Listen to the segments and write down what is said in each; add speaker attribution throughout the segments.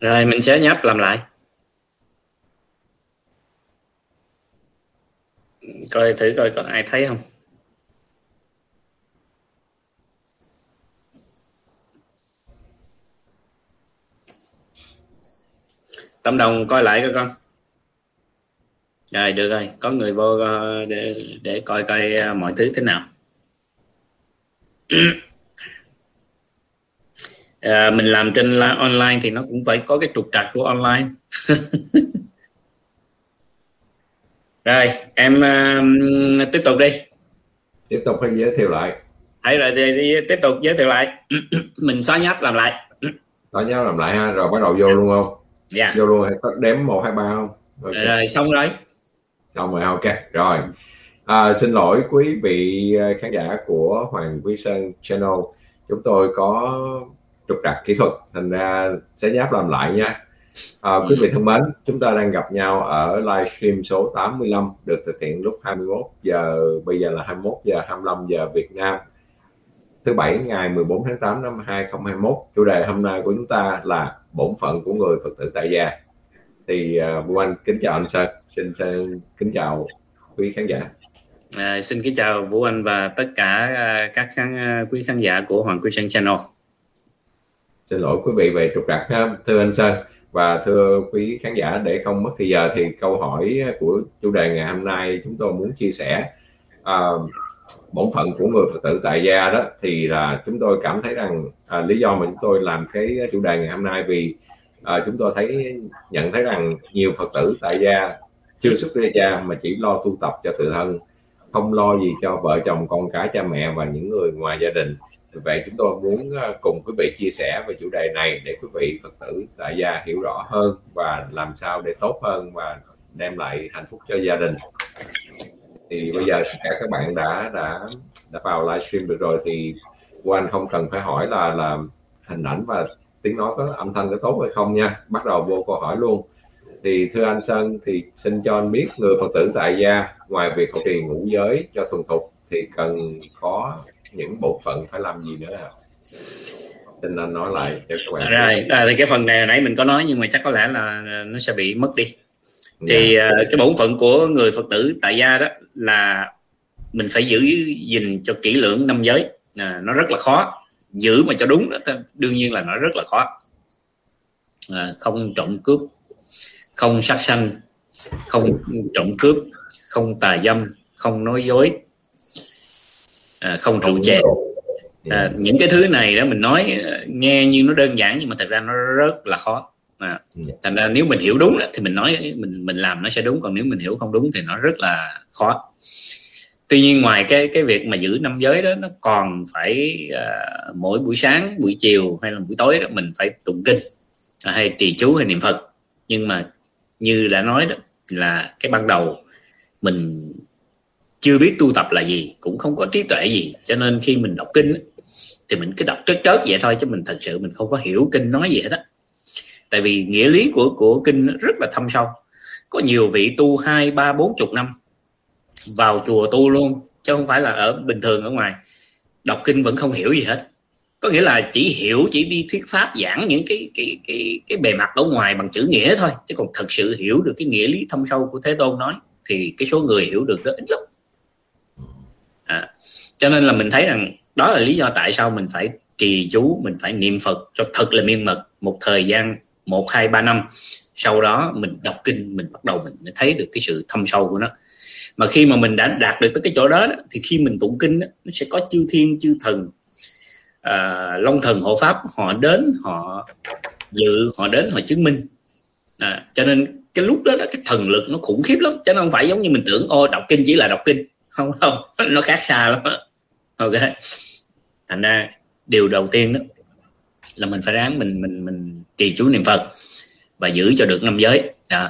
Speaker 1: rồi, mình sẽ nhấp làm lại. Coi thử coi có ai thấy không. Tâm Đồng coi lại coi con. Rồi, được rồi. Có người vô ờ, để để coi coi ờ, mọi thứ thế nào. à, mình làm trên online thì nó cũng phải có cái trục trặc của online. Rồi em uh, tiếp tục đi.
Speaker 2: Tiếp tục hay giới thiệu lại?
Speaker 1: Thấy rồi thì, thì tiếp tục giới thiệu lại. Mình xóa nháp làm lại.
Speaker 2: Xóa nháp làm lại ha rồi bắt đầu vô luôn không?
Speaker 1: Dạ. Yeah.
Speaker 2: vô luôn hay có đếm một hai ba không?
Speaker 1: Okay. rồi xong rồi.
Speaker 2: Xong rồi ok rồi. À, xin lỗi quý vị à, khán giả của Hoàng Quý Sơn Channel. Chúng tôi có trục trặc kỹ thuật thành ra sẽ giáp làm lại nha. À, quý vị thân mến chúng ta đang gặp nhau ở livestream số 85 được thực hiện lúc 21 giờ bây giờ là 21 giờ 25 giờ Việt Nam. Thứ bảy ngày 14 tháng 8 năm 2021 chủ đề hôm nay của chúng ta là bổn phận của người Phật tử tại gia. Thì uh, Anh kính chào anh Sơn xin, xin kính chào quý khán giả.
Speaker 1: À, xin kính chào Vũ Anh và tất cả uh, các khán uh, quý khán giả của Hoàng Quý Sơn Channel
Speaker 2: xin lỗi quý vị về trục trặc ha. Thưa anh Sơn và thưa quý khán giả để không mất thời giờ thì câu hỏi của chủ đề ngày hôm nay chúng tôi muốn chia sẻ. Uh, bổn phận của người Phật tử tại gia đó thì là chúng tôi cảm thấy rằng à, lý do mà chúng tôi làm cái chủ đề ngày hôm nay vì à, chúng tôi thấy nhận thấy rằng nhiều Phật tử tại gia chưa xuất gia cha mà chỉ lo tu tập cho tự thân không lo gì cho vợ chồng con cái cha mẹ và những người ngoài gia đình vì vậy chúng tôi muốn ờ, cùng quý vị chia sẻ về chủ đề này để quý vị Phật tử tại gia hiểu rõ hơn và làm sao để tốt hơn và đem lại hạnh phúc cho gia đình. Thì bây giờ tất cả các bạn đã đã đã vào livestream được rồi thì Quan không cần phải hỏi là là hình ảnh và tiếng nói có âm thanh có tốt hay không nha. Bắt đầu vô câu hỏi luôn. Thì thưa anh Sơn, thì xin cho anh biết người Phật tử tại gia ngoài việc học trì ngũ giới cho thuần thục thì cần có những bộ phận phải làm gì nữa à? xin anh nói lại cho các bạn
Speaker 1: rồi à, thì cái phần này nãy mình có nói nhưng mà chắc có lẽ là nó sẽ bị mất đi thì yeah. Dạ. uh, cái bổn phận của người phật tử tại gia đó là mình phải giữ gìn cho kỹ lưỡng năm giới à, nó rất là khó giữ mà cho đúng đó đương nhiên là nó rất là khó à, không trộm cướp không sát sanh không trộm cướp không tà dâm không nói dối à, không rượu chè. à, những cái thứ này đó mình nói ờ, nghe như nó đơn giản nhưng mà thật ra nó rất là khó. À, thành ra nếu mình hiểu đúng đó, thì mình nói mình mình làm nó sẽ đúng còn nếu mình hiểu không đúng thì nó rất là khó. Tuy nhiên ngoài cái cái việc mà giữ năm giới đó nó còn phải uh, mỗi buổi sáng buổi chiều hay là buổi tối đó mình phải tụng kinh uh, hay trì chú hay niệm phật. Nhưng mà như đã nói đó là cái ban đầu mình chưa biết tu tập là gì, cũng không có trí tuệ gì. Cho nên khi mình đọc kinh thì mình cứ đọc trớt trớt vậy thôi, chứ mình thật sự mình không có hiểu kinh nói gì hết á. Tại vì nghĩa lý của của kinh rất là thâm sâu. Có nhiều vị tu hai, ba, bốn chục năm, vào chùa tu luôn, chứ không phải là ở bình thường ở ngoài. Đọc kinh vẫn không hiểu gì hết. Có nghĩa là chỉ hiểu, chỉ đi thuyết pháp, giảng những cái cái cái cái bề mặt ở ngoài bằng chữ nghĩa thôi. Chứ còn thật sự hiểu được cái nghĩa lý thâm sâu của thế tôn nói, thì cái số người hiểu được rất ít lắm à, cho nên là mình thấy rằng đó là lý do tại sao mình phải trì chú mình phải niệm phật cho thật là miên mật một thời gian một hai ba năm. Sau đó mình đọc kinh mình bắt đầu mình mới thấy được cái sự thâm sâu của nó. Mà khi mà mình đã đạt được tới cái chỗ đó, thì khi mình tụng kinh đó, nó sẽ có chư thiên chư thần à, long thần hộ pháp họ đến họ dự họ đến họ chứng minh. À, cho nên cái lúc đó, đó cái thần lực nó khủng khiếp lắm. Cho nên không phải giống như mình tưởng ô đọc kinh chỉ là đọc kinh không không. Nó khác xa lắm ok. Thành ra, điều đầu tiên đó là mình phải ráng mình mình mình trì chú niệm phật và giữ cho được năm giới. Đó.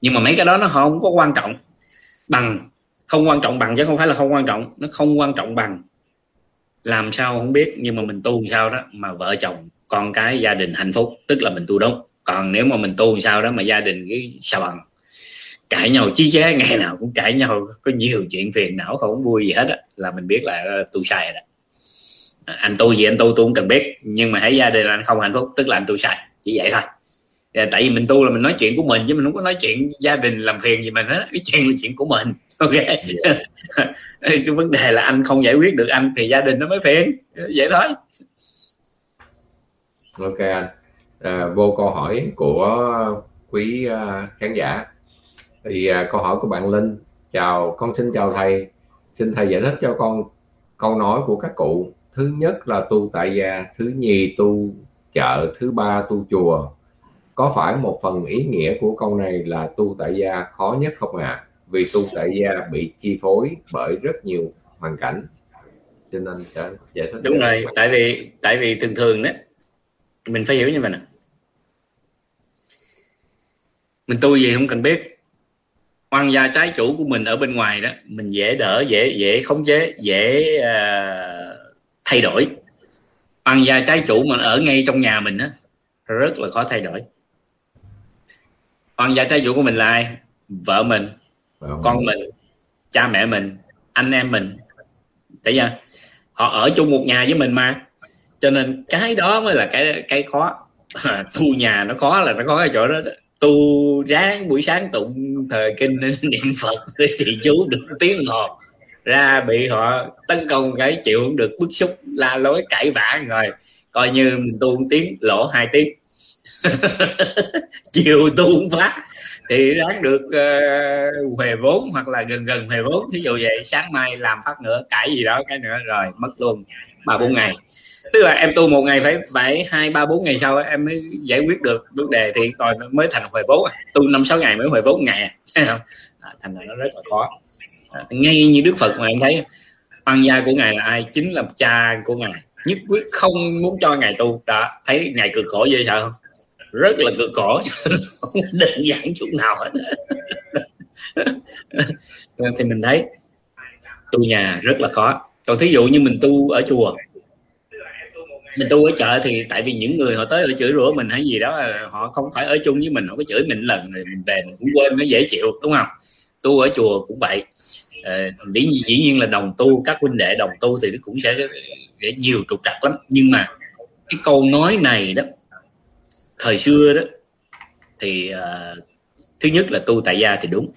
Speaker 1: nhưng mà mấy cái đó nó không có quan trọng bằng, không quan trọng bằng chứ không phải là không quan trọng. Nó không quan trọng bằng làm sao không biết, nhưng mà mình tu sao đó mà vợ chồng, con cái, gia đình hạnh phúc, tức là mình tu đúng. Còn nếu mà mình tu sao đó mà gia đình cái sao bằng cãi nhau chí chế ngày nào cũng cãi nhau có nhiều chuyện phiền não không vui gì hết á là mình biết là tu sai rồi đó. Anh tu gì anh tu tôi cũng cần biết nhưng mà hãy gia đình anh không hạnh phúc tức là anh tu sai chỉ vậy thôi. Dạ, tại vì mình tu là mình nói chuyện của mình chứ mình không có nói chuyện gia đình làm phiền gì mình hết cái chuyện là chuyện của mình ok? Yeah. cái vấn đề là anh không giải quyết được anh thì gia đình nó mới phiền vậy thôi.
Speaker 2: Ok anh. À, vô câu hỏi của quý uh, khán giả thì uh, câu hỏi của bạn Linh chào con xin chào thầy. Xin thầy giải thích cho con câu nói của các cụ. Thứ nhất là tu tại gia thứ nhì tu chợ thứ ba tu chùa. Có phải một phần ý nghĩa của câu này là tu tại gia khó nhất không ạ? À? vì tu tại gia bị chi phối bởi rất nhiều hoàn cảnh. Cho nên giải thích
Speaker 1: đúng rồi tại vì tại vì thường thường đấy mình phải hiểu như vậy nè. Mình tu gì không cần biết oan gia trái chủ của mình ở bên ngoài đó mình dễ đỡ dễ dễ khống chế dễ uh, thay đổi. Oan gia trái chủ mà ở ngay trong nhà mình á rất là khó thay đổi. Oan gia trái chủ của mình là ai? Vợ mình vợ con mình cha mẹ mình anh em mình. Thấy chưa? Họ ở chung một nhà với mình mà. Cho nên cái đó mới là cái cái khó. Tu nhà nó khó là nó có cái chỗ đó, đó tu ráng buổi sáng tụng thời kinh niệm phật thì chú được tiếng ngọt ra bị họ tấn công cái chịu không được bức xúc la lối cãi vã rồi. Coi như mình tu một tiếng lỗ hai tiếng. Chiều tu không phát thì ráng được uh, huề vốn hoặc là gần gần huề vốn. Thí dụ vậy sáng mai làm phát nữa cãi gì đó cái nữa rồi mất luôn. Ba bốn ngày tức là em tu một ngày phải phải hai ba bốn ngày sau em mới giải quyết được vấn đề thì còn mới thành huệ vốn tu năm sáu ngày mới huệ vốn ngày à. à, thành ra nó rất là khó. À, ngay như đức phật mà em thấy oan gia của ngài là ai chính là cha của ngài. Nhất quyết không muốn cho ngài tu. Đã thấy ngài cực khổ dễ sợ không? Rất là cực khổ. Không đơn giản chút nào hết. Thì mình thấy tu nhà rất là khó. Còn thí dụ như mình tu ở chùa mình tu ở chợ thì tại vì những người họ tới ở chửi rủa mình hay gì đó họ không phải ở chung với mình họ có chửi mình lần rồi mình về mình cũng quên nó dễ chịu đúng không? Tu ở chùa cũng vậy. Ờ, dĩ, dĩ nhiên là đồng tu các huynh đệ đồng tu thì nó cũng sẽ sẽ nhiều trục trặc lắm. Nhưng mà cái câu nói này đó thời xưa đó thì uh, thứ nhất là tu tại gia thì đúng.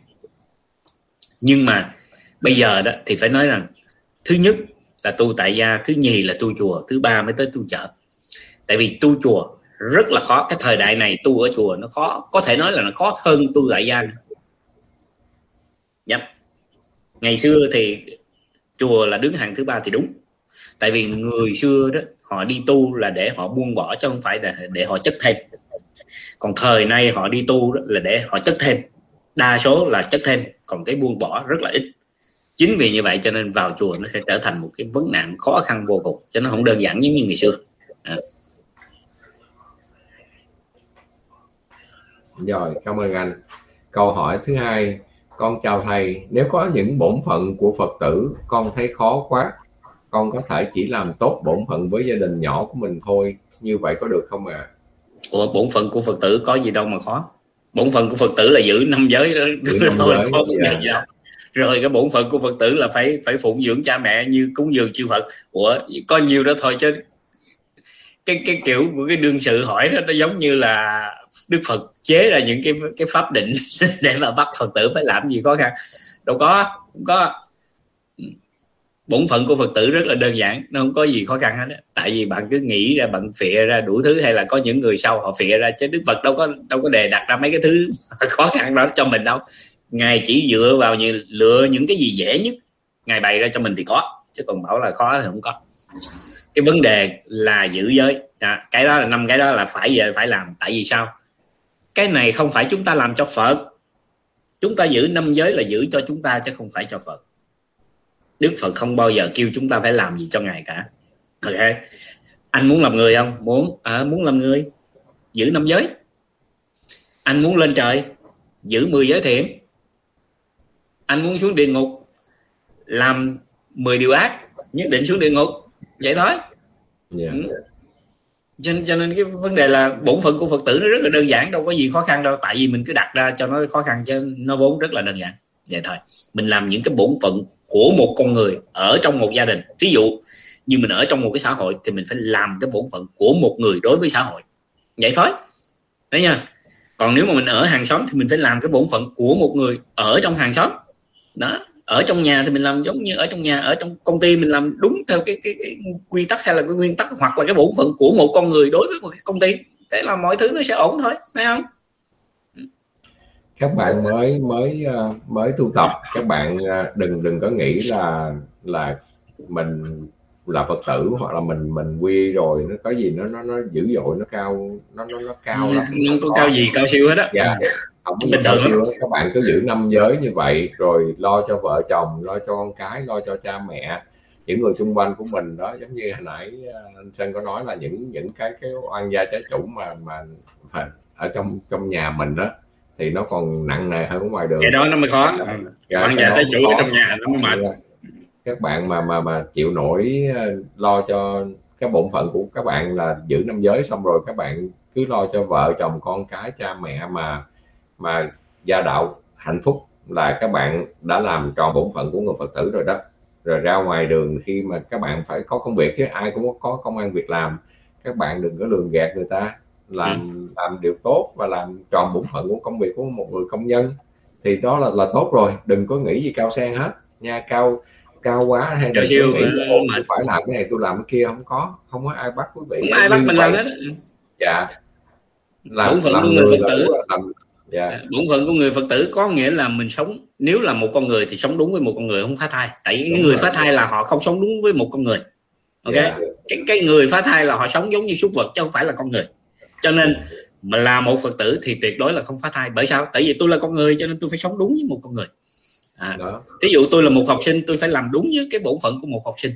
Speaker 1: Nhưng mà bây giờ đó thì phải nói rằng thứ nhất là tu tại gia, thứ nhì là tu chùa, thứ ba mới tới tu chợ. Tại vì tu chùa rất là khó. Cái thời đại này tu ở chùa nó khó. Có thể nói là nó khó hơn tu tại gia yep. ngày xưa thì chùa là đứng hàng thứ ba thì đúng. Tại vì người xưa đó, họ đi tu là để họ buông bỏ chứ không phải là để họ chất thêm. Còn thời nay họ đi tu đó là để họ chất thêm. Đa số là chất thêm. Còn cái buông bỏ rất là ít chính vì như vậy cho nên vào chùa nó sẽ trở thành một cái vấn nạn khó khăn vô cùng cho nó không đơn giản giống như ngày xưa à.
Speaker 2: rồi cảm ơn anh câu hỏi thứ hai con chào thầy nếu có những bổn phận của phật tử con thấy khó quá con có thể chỉ làm tốt bổn phận với gia đình nhỏ của mình thôi như vậy có được không ạ à?
Speaker 1: Ủa, bổn phận của phật tử có gì đâu mà khó bổn phận của phật tử là giữ năm giới đó giữ năm giới, dạ. gì đâu rồi cái bổn phận của phật tử là phải phải phụng dưỡng cha mẹ như cúng dường chư phật. Của có nhiều đó thôi chứ cái cái kiểu của cái đương sự hỏi đó, nó giống như là đức phật chế ra những cái cái pháp định để mà bắt phật tử phải làm gì khó khăn. Đâu có, không có. Bổn phận của phật tử rất là đơn giản, nó không có gì khó khăn hết đó. tại vì bạn cứ nghĩ ra, bạn phịa ra đủ thứ, hay là có những người sau họ phịa ra, chứ đức phật đâu có đâu có đề đặt ra mấy cái thứ khó khăn đó cho mình đâu ngài chỉ dựa vào như lựa những cái gì dễ nhất. Ngài bày ra cho mình thì có chứ còn bảo là khó thì không có. Cái vấn đề là giữ giới. À, cái đó là năm cái đó là phải về phải làm. Tại vì sao? Cái này không phải chúng ta làm cho phật. Chúng ta giữ năm giới là giữ cho chúng ta chứ không phải cho phật. Đức phật không bao giờ kêu chúng ta phải làm gì cho ngài cả. Ok. Anh muốn làm người không? Muốn. À, muốn làm người. Giữ năm giới. Anh muốn lên trời giữ 10 giới thiện anh muốn xuống địa ngục làm 10 điều ác nhất định xuống địa ngục. Vậy thôi. Yeah. Dạ. ừ. cho, nên, cho nên cái vấn đề là bổn phận của phật tử nó rất là đơn giản đâu có gì khó khăn đâu. Tại vì mình cứ đặt ra cho nó khó khăn chứ nó vốn rất là đơn giản. Vậy thôi. Mình làm những cái bổn phận của một con người ở trong một gia đình. Ví dụ như mình ở trong một cái xã hội thì mình phải làm cái bổn phận của một người đối với xã hội. Vậy thôi. Đấy nha. Còn nếu mà mình ở hàng xóm thì mình phải làm cái bổn phận của một người ở trong hàng xóm đó ở trong nhà thì mình làm giống như ở trong nhà ở trong công ty mình làm đúng theo cái cái, cái quy tắc hay là cái nguyên tắc hoặc là cái bổn phận của một con người đối với một cái công ty. Thế là mọi thứ nó sẽ ổn thôi phải không?
Speaker 2: Các bạn mới mới ờ, mới tu tập các bạn ờ, đừng đừng có nghĩ là là mình là phật tử hoặc là mình mình quy rồi nó có gì nó nó nó dữ dội nó cao nó nó nó cao lắm.
Speaker 1: không có cao gì cao siêu hết á.
Speaker 2: Dạ không bình thường các bạn cứ giữ năm giới như vậy rồi lo cho vợ chồng lo cho con cái lo cho cha mẹ những người xung quanh của mình đó giống như hồi nãy ờ, anh Sơn có nói là những những cái cái oan gia trái chủ mà mà ở trong trong nhà mình đó thì nó còn nặng nề hơn ngoài đường.
Speaker 1: Cái đó nó mới khó. Dạ, oan gia trái chủ ở trong nhà nó mới mệt. Dạ.
Speaker 2: các bạn mà mà mà chịu nổi ờ, lo cho cái bổn phận của các bạn là giữ năm giới xong rồi các bạn cứ lo cho vợ chồng con cái cha mẹ mà mà gia đạo hạnh phúc là các bạn đã làm tròn bổn phận của người phật tử rồi đó. Rồi ra ngoài đường khi mà các bạn phải có công việc chứ ai cũng có công an việc làm. Các bạn đừng có lường gạt người ta. Làm ừ. làm điều tốt và làm tròn bổn phận của công việc của một người công nhân thì đó là là tốt rồi. Đừng có nghĩ gì cao sang hết. Nha cao cao quá hay
Speaker 1: đừng siêu,
Speaker 2: nghĩ là, mà... phải làm cái này tôi làm cái kia không có. Không có ai bắt quý vị.
Speaker 1: Không ai bắt mình làm hết
Speaker 2: dạ.
Speaker 1: Làm, bổn phận làm của người phật tử. làm, yeah. Dạ. bổn phận của người phật tử có nghĩa là mình sống nếu là một con người thì sống đúng với một con người không phá thai tại vì người phá thai là họ không sống đúng với một con người ok yeah. Dạ. cái, cái người phá thai là họ sống giống như súc vật chứ không phải là con người cho nên mà là một phật tử thì tuyệt đối là không phá thai bởi sao tại vì tôi là con người cho nên tôi phải sống đúng với một con người à, thí dụ tôi là một học sinh tôi phải làm đúng với cái bổn phận của một học sinh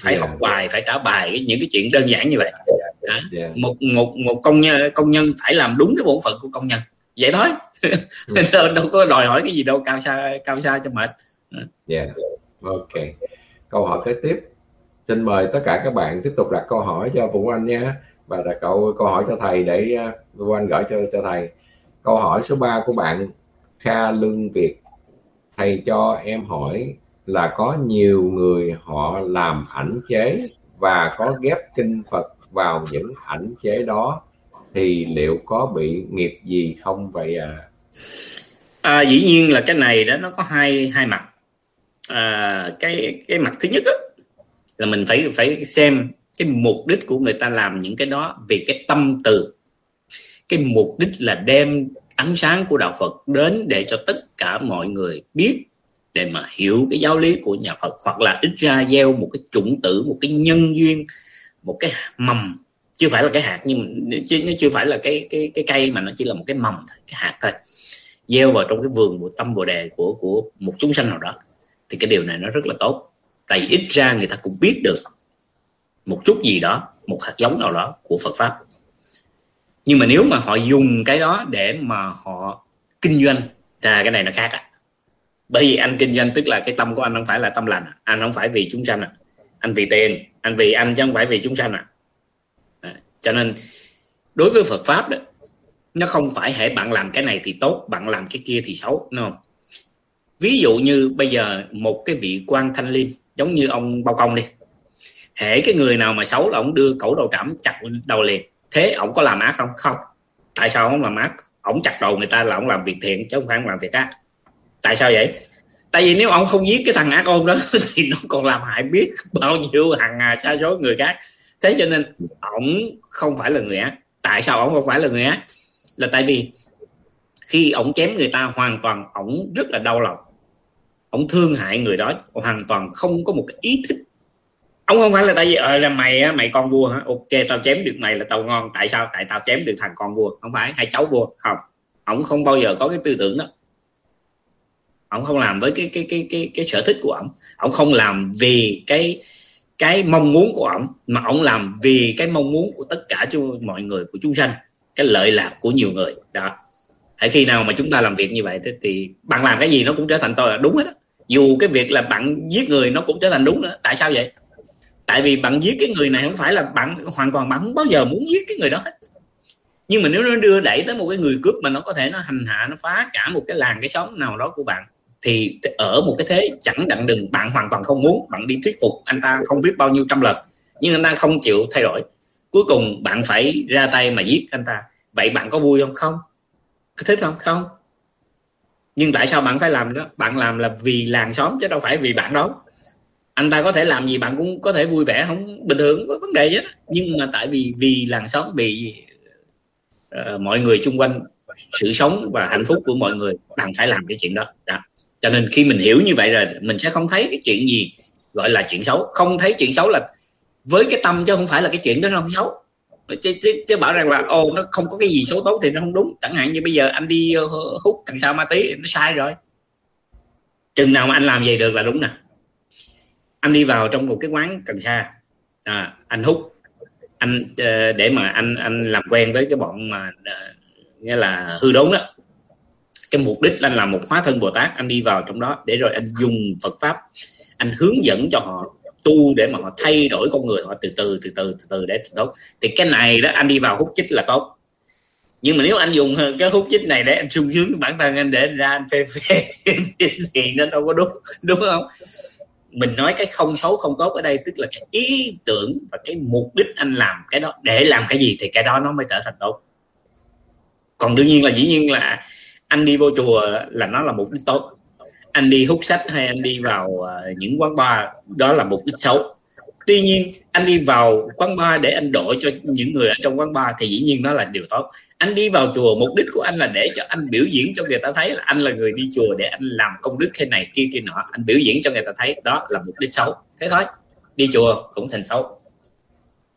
Speaker 1: phải yeah. học bài phải trả bài những cái chuyện đơn giản như vậy đó. Yeah. một một một công nhân công nhân phải làm đúng cái bổn phận của công nhân vậy thôi. Đâu, đâu có đòi hỏi cái gì đâu cao xa cao xa cho mệt.
Speaker 2: Yeah. ok. Câu hỏi kế tiếp. Xin mời tất cả các bạn tiếp tục đặt câu hỏi cho Vũ Anh nha. Và đặt câu câu hỏi cho thầy để uh, Vũ Anh gửi cho cho thầy. Câu hỏi số 3 của bạn Kha Lương Việt. Thầy cho em hỏi là có nhiều người họ làm ảnh chế và có ghép kinh Phật vào những ảnh chế đó thì liệu có bị nghiệp gì không vậy à?
Speaker 1: à dĩ nhiên là cái này đó nó có hai hai mặt à, cái cái mặt thứ nhất đó, là mình phải phải xem cái mục đích của người ta làm những cái đó vì cái tâm từ cái mục đích là đem ánh sáng của đạo Phật đến để cho tất cả mọi người biết để mà hiểu cái giáo lý của nhà Phật hoặc là ít ra gieo một cái chủng tử một cái nhân duyên một cái mầm chưa phải là cái hạt nhưng chứ nó chưa phải là cái cái cái cây mà nó chỉ là một cái mầm thôi, cái hạt thôi. Gieo vào trong cái vườn của tâm bồ đề của của một chúng sanh nào đó thì cái điều này nó rất là tốt. Tại vì ít ra người ta cũng biết được một chút gì đó một hạt giống nào đó của Phật pháp. Nhưng mà nếu mà họ dùng cái đó để mà họ kinh doanh thì cái này nó khác à bởi vì anh kinh doanh tức là cái tâm của anh không phải là tâm lành anh không phải vì chúng sanh à. anh vì tiền anh vì anh chứ không phải vì chúng sanh à cho nên, đối với Phật pháp đó, nó không phải hệ bạn làm cái này thì tốt, bạn làm cái kia thì xấu, đúng không? Ví dụ như bây giờ một cái vị quan thanh liêm, giống như ông bao công đi hệ cái người nào mà xấu là ông đưa cẩu đầu trảm chặt đầu liền. Thế ông có làm ác không? Không. Tại sao ông làm ác? Ông chặt đầu người ta là ông làm việc thiện, chứ không phải ông làm việc ác. Tại sao vậy? Tại vì nếu ông không giết cái thằng ác ôn đó thì nó còn làm hại biết bao nhiêu hàng ngàn sa số người khác thế cho nên ổng không phải là người ác. Tại sao ổng không phải là người ác? Là tại vì khi ổng chém người ta, hoàn toàn ổng rất là đau lòng. Ổng thương hại người đó, hoàn toàn không có một cái ý thích ông không phải là tại vì ờ là mày á, mày con vua hả? Ok, tao chém được mày là tao ngon. Tại sao? Tại tao chém được thằng con vua. Không phải hay cháu vua. Không, ổng không bao giờ có cái tư tưởng đó. Ổng không làm với cái cái cái cái cái sở thích của ổng. Ổng không làm vì cái cái mong muốn của ổng, mà ổng làm vì cái mong muốn của tất cả cho mọi người của chúng sanh, cái lợi lạc của nhiều người. Đó. Hãy khi nào mà chúng ta làm việc như vậy thì bạn làm cái gì nó cũng trở thành tôi. Là đúng hết đó. dù cái việc là bạn giết người nó cũng trở thành đúng nữa. Tại sao vậy? Tại vì bạn giết cái người này không phải là bạn, hoàn toàn bạn không bao giờ muốn giết cái người đó hết. Nhưng mà nếu nó đưa đẩy tới một cái người cướp mà nó có thể nó hành hạ, nó phá cả một cái làng, cái xóm nào đó của bạn thì ở một cái thế chẳng đặng đừng bạn hoàn toàn không muốn bạn đi thuyết phục anh ta không biết bao nhiêu trăm lần nhưng anh ta không chịu thay đổi. Cuối cùng bạn phải ra tay mà giết anh ta. Vậy bạn có vui không? Không. Có thích không? Không. Nhưng tại sao bạn phải làm đó? Bạn làm là vì làng xóm chứ đâu phải vì bạn đâu. Anh ta có thể làm gì bạn cũng có thể vui vẻ không bình thường có vấn đề chứ nhưng mà tại vì vì làng xóm bị uh, ờ, mọi người chung quanh sự sống và hạnh phúc của mọi người bạn phải làm cái chuyện đó. đó cho nên khi mình hiểu như vậy rồi mình sẽ không thấy cái chuyện gì gọi là chuyện xấu. Không thấy chuyện xấu là với cái tâm chứ không phải là cái chuyện đó nó không xấu. Chứ, chứ, chứ bảo rằng là ô nó không có cái gì xấu tốt thì nó không đúng. Chẳng hạn như bây giờ anh đi ờ, hút cần sa ma tí nó sai rồi. Chừng nào mà anh làm vậy được là đúng nè. Anh đi vào trong một cái quán cần sa à, anh hút. Anh ờ, để mà anh anh làm quen với cái bọn mà ờ, nghĩa là hư đốn đó cái mục đích anh làm một hóa thân bồ tát, anh đi vào trong đó để rồi anh dùng phật pháp. Anh hướng dẫn cho họ tu để mà họ thay đổi con người, họ từ từ từ từ từ từ để tốt. Thì cái này đó, anh đi vào hút chích là tốt. Nhưng mà nếu anh dùng cái hút chích này để anh sung sướng bản thân anh, để ra anh phê phê, thì nó đâu có đúng đúng không? Mình nói cái không xấu không tốt ở đây, tức là cái ý tưởng và cái mục đích anh làm cái đó, để làm cái gì thì cái đó nó mới trở thành tốt. Còn đương nhiên là, dĩ nhiên là anh đi vô chùa là nó là mục đích tốt. Anh đi hút sách hay anh đi vào à, những quán bar, đó là mục đích xấu. Tuy nhiên, anh đi vào quán bar để anh đổi cho những người ở trong quán bar thì dĩ nhiên nó là điều tốt. Anh đi vào chùa, mục đích của anh là để cho anh biểu diễn cho người ta thấy là anh là người đi chùa để anh làm công đức thế này kia kia nọ. Anh biểu diễn cho người ta thấy đó là mục đích xấu. Thế thôi, đi chùa cũng thành xấu.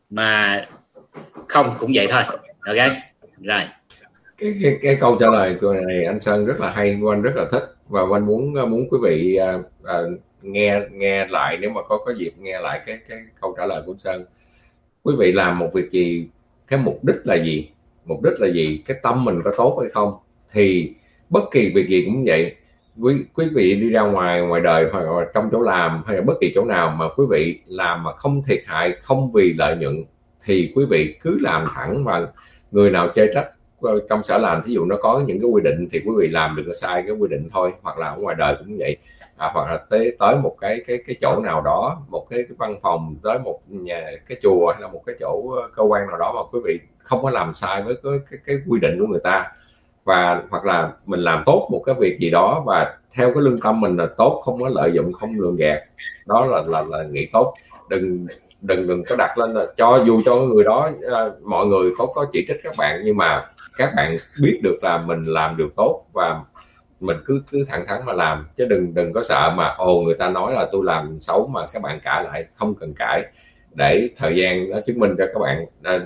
Speaker 1: Mà không cũng vậy thôi, ok? Rồi
Speaker 2: cái, cái, cái câu trả lời của này anh Sơn rất là hay anh rất là thích. Và anh muốn muốn quý vị à, à, nghe nghe lại nếu mà có có dịp nghe lại cái cái câu trả lời của Sơn. Quý vị làm một việc gì cái mục đích là gì? Mục đích là gì? Cái tâm mình có tốt hay không? Thì bất kỳ việc gì cũng vậy. Quý quý vị đi ra ngoài ngoài đời hoặc là trong chỗ làm hay là bất kỳ chỗ nào mà quý vị làm mà không thiệt hại không vì lợi nhuận thì quý vị cứ làm thẳng và người nào chơi trách trong sở làm thí dụ nó có những cái quy định thì quý vị làm đừng có sai cái quy định thôi hoặc là ở ngoài đời cũng vậy. À, hoặc là tới tới một cái cái cái chỗ nào đó một cái, cái văn phòng tới một nhà cái chùa hay là một cái chỗ ờ, cơ quan nào đó mà quý vị không có làm sai với cái, cái, cái quy định của người ta. Và hoặc là mình làm tốt một cái việc gì đó và theo cái lương tâm mình là tốt không có lợi dụng không lường gạt đó là là là nghĩ tốt. Đừng đừng đừng có đặt lên là cho dù cho người đó ờ, mọi người có có chỉ trích các bạn nhưng mà các bạn biết được là mình làm được tốt và mình cứ cứ thẳng thắn mà làm. Chứ đừng đừng có sợ mà ồ người ta nói là tôi làm xấu mà các bạn cãi lại không cần cãi. Để thời gian nó chứng minh cho các bạn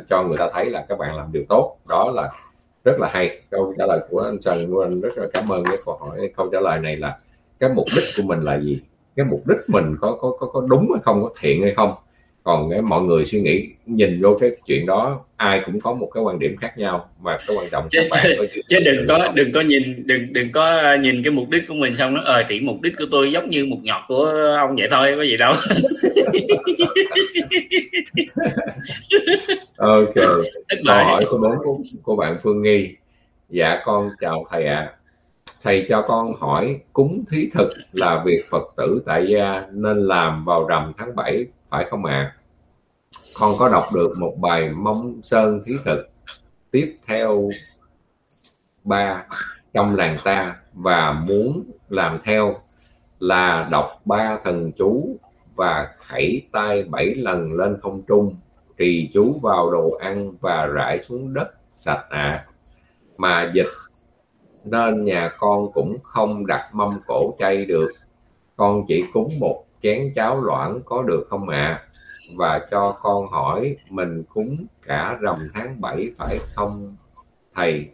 Speaker 2: cho người ta thấy là các bạn làm điều tốt. Đó là rất là hay. Câu trả lời của anh Trần anh rất là cảm ơn cái câu hỏi câu trả lời này là cái mục đích của mình là gì? Cái mục đích mình có có có, có đúng hay không có thiện hay không? Còn cái mọi người suy nghĩ nhìn vô cái chuyện đó ai cũng có một cái quan điểm khác nhau mà cái quan trọng
Speaker 1: chứ, các bạn chứ, chứ đừng có đừng có nhìn đừng đừng có nhìn cái mục đích của mình xong nó ờ thì mục đích của tôi giống như một nhọt của ông vậy thôi có gì đâu.
Speaker 2: Ok. Câu hỏi số 4 của, của bạn Phương Nghi. Dạ con chào thầy ạ. À. thầy cho con hỏi cúng thí thực là việc Phật tử tại gia nên làm vào rằm tháng 7 phải không ạ à? con có đọc được một bài mông sơn thí thực tiếp theo ba trong làng ta và muốn làm theo là đọc ba thần chú và khẩy tay bảy lần lên không trung, trì chú vào đồ ăn và rải xuống đất sạch ạ à. mà dịch nên nhà con cũng không đặt mâm cổ chay được con chỉ cúng một chén cháo loãng có được không ạ? À? và cho con hỏi, mình cúng cả rằm tháng 7 phải không, thầy?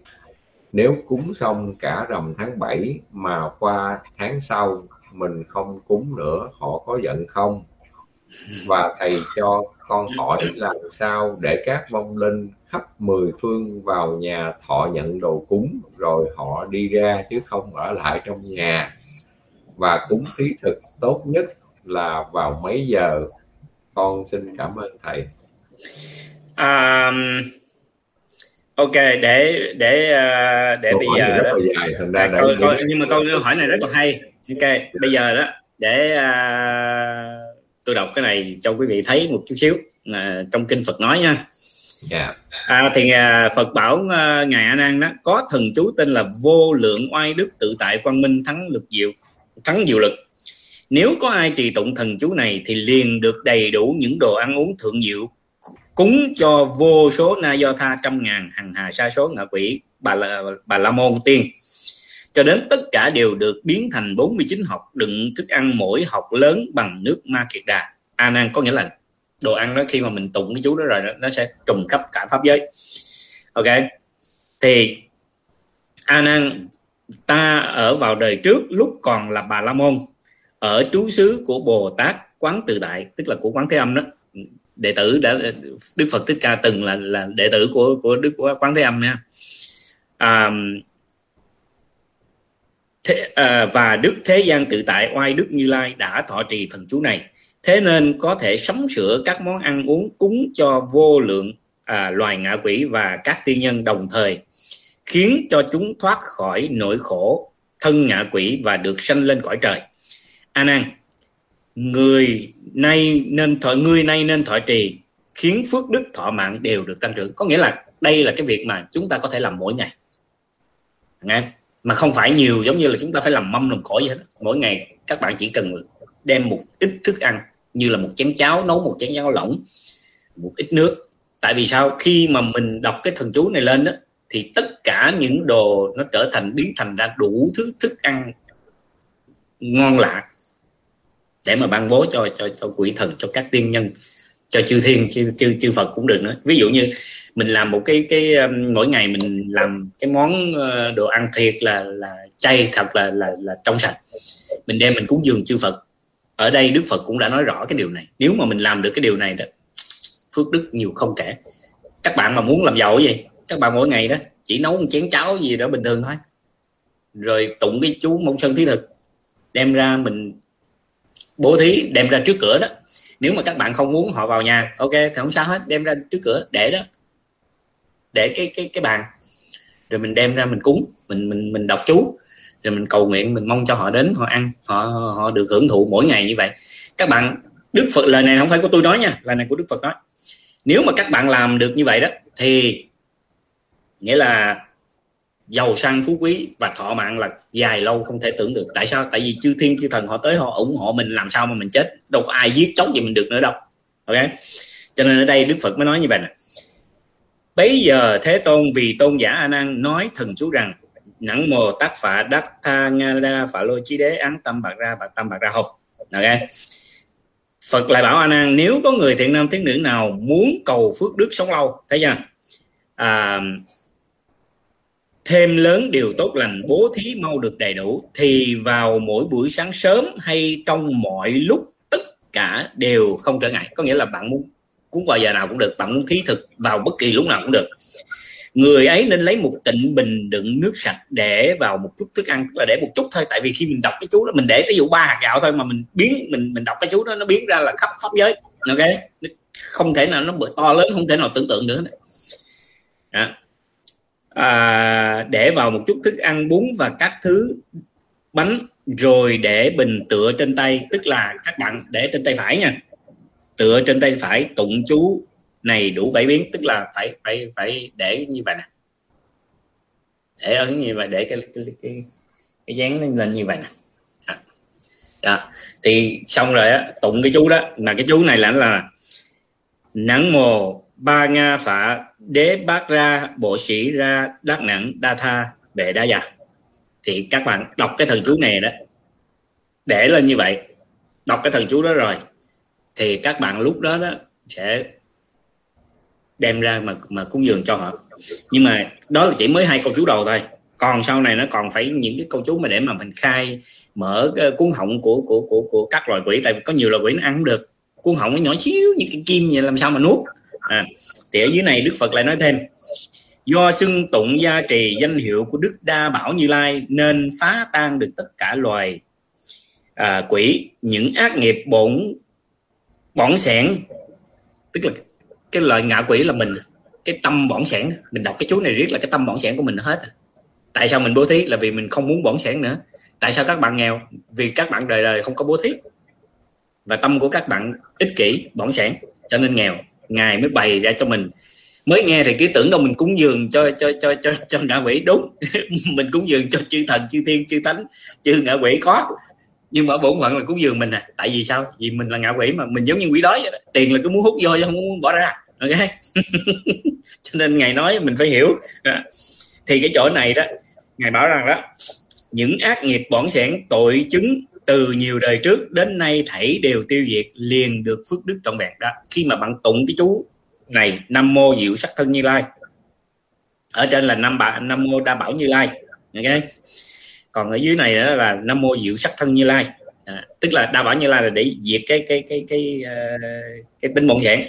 Speaker 2: Nếu cúng xong cả rằm tháng 7 mà qua tháng sau mình không cúng nữa, họ có giận không? Và thầy cho con hỏi làm sao để các vong linh khắp mười phương vào nhà thọ nhận đồ cúng rồi họ đi ra chứ không ở lại trong nhà? Và cúng thí thực tốt nhất là vào mấy giờ? Con xin cảm ơn thầy.
Speaker 1: Um, ok để để uh, để câu bây giờ
Speaker 2: rất đó, là dài thành ra
Speaker 1: câu, câu, nhưng mà câu hỏi này rất là hay. Ok bây giờ đó để uh, tôi đọc cái này cho quý vị thấy một chút xíu uh, trong kinh Phật nói nha. Yeah. à, thì à, Phật bảo à, ngài A Nan đó có thần chú tên là vô lượng oai đức tự tại quang minh thắng lực diệu thắng diệu lực nếu có ai trì tụng thần chú này thì liền được đầy đủ những đồ ăn uống thượng diệu cúng cho vô số na do tha trăm ngàn hằng hà sa số ngạ quỷ bà la, bà la môn tiên. Cho đến tất cả đều được biến thành 49 học đựng thức ăn mỗi học lớn bằng nước ma kiệt đà. A nan có nghĩa là đồ ăn đó khi mà mình tụng cái chú đó rồi nó sẽ trùng khắp cả pháp giới. Ok thì a nan ta ở vào đời trước lúc còn là bà la môn ở trú xứ của bồ tát quán tự đại tức là của quán thế âm đó. Đệ tử đã đức phật thích ca từng là là đệ tử của của đức quán thế âm nha. À, thế, à, và đức thế gian tự tại oai đức như lai đã thọ trì thần chú này. Thế nên có thể sắm sửa các món ăn uống cúng cho vô lượng à, loài ngạ quỷ và các tiên nhân đồng thời khiến cho chúng thoát khỏi nỗi khổ thân ngạ quỷ và được sanh lên cõi trời. À a nan người nay nên thọ người nay nên thọ trì, khiến phước đức thọ mạng đều được tăng trưởng. Có nghĩa là đây là cái việc mà chúng ta có thể làm mỗi ngày. Nghe, mà không phải nhiều giống như là chúng ta phải làm mâm làm khỏi gì hết. Mỗi ngày các bạn chỉ cần đem một ít thức ăn như là một chén cháo, nấu một chén cháo lỏng, một ít nước. Tại vì sao? Khi mà mình đọc cái thần chú này lên đó thì tất cả những đồ nó trở thành, biến thành ra đủ thứ thức ăn ngon lạ để mà ban bố cho cho cho quỷ thần, cho các tiên nhân, cho chư thiên, chư chư chư phật cũng được nữa. Ví dụ như mình làm một cái cái um, mỗi ngày mình làm cái món ờ, đồ ăn thiệt là là chay thật là là là trong sạch. Mình đem mình cúng dường chư phật. Ở đây đức phật cũng đã nói rõ cái điều này. Nếu mà mình làm được cái điều này đó, phước đức nhiều không kể. Các bạn mà muốn làm giàu gì? Các bạn mỗi ngày đó, chỉ nấu một chén cháo gì đó bình thường thôi. Rồi tụng cái chú mông sơn thí thực, đem ra mình bố thí, đem ra trước cửa đó. Nếu mà các bạn không muốn, họ vào nhà. Ok, thì không sao hết. Đem ra trước cửa, để đó. Để cái cái cái bàn. Rồi mình đem ra, mình cúng. Mình mình mình đọc chú. Rồi mình cầu nguyện, mình mong cho họ đến, họ ăn. Họ họ được hưởng thụ mỗi ngày như vậy. Các bạn, đức phật, lời này không phải của tôi nói nha. Lời này của đức phật nói. Nếu mà các bạn làm được như vậy đó, thì nghĩa là giàu sang phú quý và thọ mạng là dài lâu không thể tưởng được. Tại sao? Tại vì chư thiên chư thần họ tới họ ủng hộ mình làm sao mà mình chết? Đâu có ai giết chóc gì mình được nữa đâu. Ok? Cho nên ở đây đức phật mới nói như vậy nè. Bấy giờ thế tôn vì tôn giả a nan nói thần chú rằng nắng mồ tác phạ đắc tha nga la phạ lô chi đế án tâm bạc ra bạc tâm bạc ra không ok? Phật lại bảo A Nan nếu có người thiện nam thiện nữ nào muốn cầu phước đức sống lâu thấy chưa? À, thêm lớn điều tốt lành, bố thí mau được đầy đủ, thì vào mỗi buổi sáng sớm hay trong mọi lúc, tất cả đều không trở ngại. Có nghĩa là bạn muốn cuốn vào giờ nào cũng được, bạn muốn thí thực vào bất kỳ lúc nào cũng được. Người ấy nên lấy một tịnh bình đựng nước sạch để vào một chút thức ăn là để một chút thôi. Tại vì khi mình đọc cái chú đó, mình để ví dụ ba hạt gạo thôi mà mình biến, mình mình đọc cái chú đó, nó biến ra là khắp pháp giới. Ok? Không thể nào, nó to lớn, không thể nào tưởng tượng được. đó à, để vào một chút thức ăn bún và các thứ bánh rồi để bình tựa trên tay tức là các bạn để trên tay phải nha. Tựa trên tay phải tụng chú này đủ bảy biến tức là phải phải phải để như vậy nè. Để ở như vậy để cái cái cái, cái dáng lên như vậy nè. Đó. thì xong rồi á tụng cái chú đó. Mà cái chú này là là nắng mồ ba nga phạ đế bát ra bộ sĩ ra, đắc nặng, đa tha, bệ đa già thì các bạn đọc cái thần chú này đó. Để lên như vậy, đọc cái thần chú đó rồi, thì các bạn lúc đó đó sẽ đem ra mà mà cúng dường cho họ. Nhưng mà đó là chỉ mới hai câu chú đầu thôi. Còn sau này nó còn phải những cái câu chú mà để mà mình khai, mở cái cuốn họng của của của của các loài quỷ. Tại vì có nhiều loài quỷ nó ăn không được. Cuốn họng nó nhỏ xíu như cái kim vậy làm sao mà nuốt à, thì ở dưới này đức phật lại nói thêm do xưng tụng gia trì danh hiệu của đức đa bảo như lai nên phá tan được tất cả loài à, quỷ những ác nghiệp bổn bỏng sẻn. Tức là cái loại ngạ quỷ là mình cái tâm bỏng sẻn. Mình đọc cái chú này riết là cái tâm bỏng sẻn của mình hết à. tại sao mình bố thí? Là vì mình không muốn bỏng sẻn nữa. Tại sao các bạn nghèo? Vì các bạn đời đời không có bố thí. Và tâm của các bạn ích kỷ bỏng sẻn cho nên nghèo ngài mới bày ra cho mình. Mới nghe thì cứ tưởng đâu mình cúng dường cho cho cho cho cho ngạ quỷ. Đúng, mình cúng dường cho chư thần, chư thiên, chư thánh, chư ngạ quỷ có. Nhưng mà bổn phận là cúng dường mình à. Tại vì sao? Vì mình là ngạ quỷ mà, mình giống như quỷ đói vậy đó. tiền là cứ muốn hút vô chứ không muốn bỏ ra, ok? Cho nên ngài nói mình phải hiểu. À, thì cái chỗ này đó, ngài bảo rằng đó, những ác nghiệp bỏng sẻn, tội chứng từ nhiều đời trước đến nay thảy đều tiêu diệt liền được phước đức trọn vẹn đó. Khi mà bạn tụng cái chú này nam mô diệu sắc thân như lai ở trên là năm bà nam mô đa bảo như lai ok? Còn ở dưới này đó là nam mô diệu sắc thân như lai. À, tức là đa bảo như lai là để diệt cái cái cái cái cái, cái tính bổn dạng.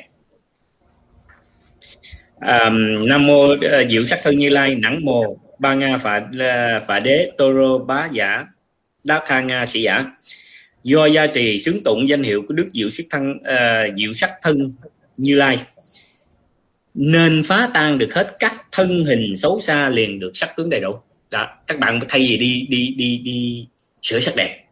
Speaker 1: À, nam mô ờ, diệu sắc thân như lai nắng mồ ba nga phạ ờ, phạ đế toro bá giả đát tha nga sĩ giả do gia trì xướng tụng danh hiệu của đức diệu sắc thân uh, diệu sắc thân như lai nên phá tan được hết các thân hình xấu xa liền được sắc tướng đầy đủ. Đó các bạn thay vì đi đi đi đi sửa sắc đẹp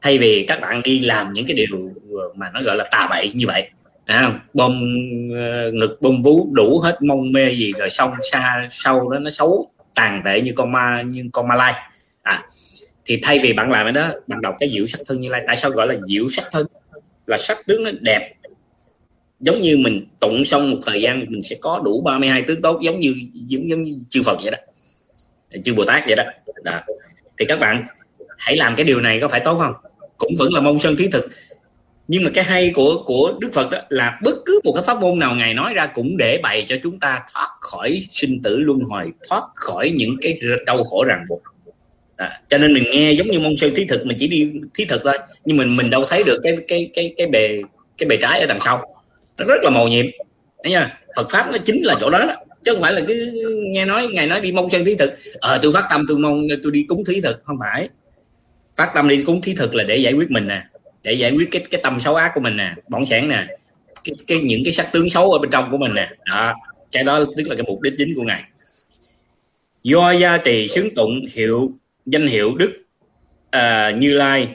Speaker 1: thay vì các bạn đi làm những cái điều mà nó gọi là tà bậy như vậy. À, bông uh, ngực bông vú đủ hết mong mê gì rồi xong xa sau đó nó xấu tàn tệ như con ma như con ma lai. À thì thay vì bạn làm cái đó, bạn đọc cái diệu sắc thân như lai. Tại sao gọi là diệu sắc thân? Là sắc tướng nó đẹp. Giống như mình tụng xong một thời gian, mình sẽ có đủ 32 tướng tốt, giống như, giống giống như chư Phật vậy đó. Chư Bồ Tát vậy đó. đó. Thì các bạn hãy làm cái điều này có phải tốt không? Cũng vẫn là mong sơn thí thực. Nhưng mà cái hay của của Đức Phật đó là bất cứ một cái pháp môn nào ngài nói ra cũng để bày cho chúng ta thoát khỏi sinh tử luân hồi, thoát khỏi những cái đau khổ ràng buộc à, cho nên mình nghe giống như môn sư thí thực mình chỉ đi thí thực thôi. Nhưng mình mình đâu thấy được cái cái cái cái bề cái bề trái ở đằng sau. Nó rất là màu nhiệm. Thấy nha Phật pháp nó chính là chỗ đó, đó. Chứ không phải là cứ nghe nói ngày nói đi mong chân thí thực. Ờ tôi phát tâm tôi mong tôi đi cúng thí thực. Không phải. Phát tâm đi cúng thí thực là để giải quyết mình nè. Để giải quyết cái cái tâm xấu ác của mình nè. Bọn sản nè. Cái, cái những cái sắc tướng xấu ở bên trong của mình nè. Đó. Cái đó tức là cái mục đích chính của ngài. Do gia trì xứng tụng hiệu danh hiệu đức à, như lai.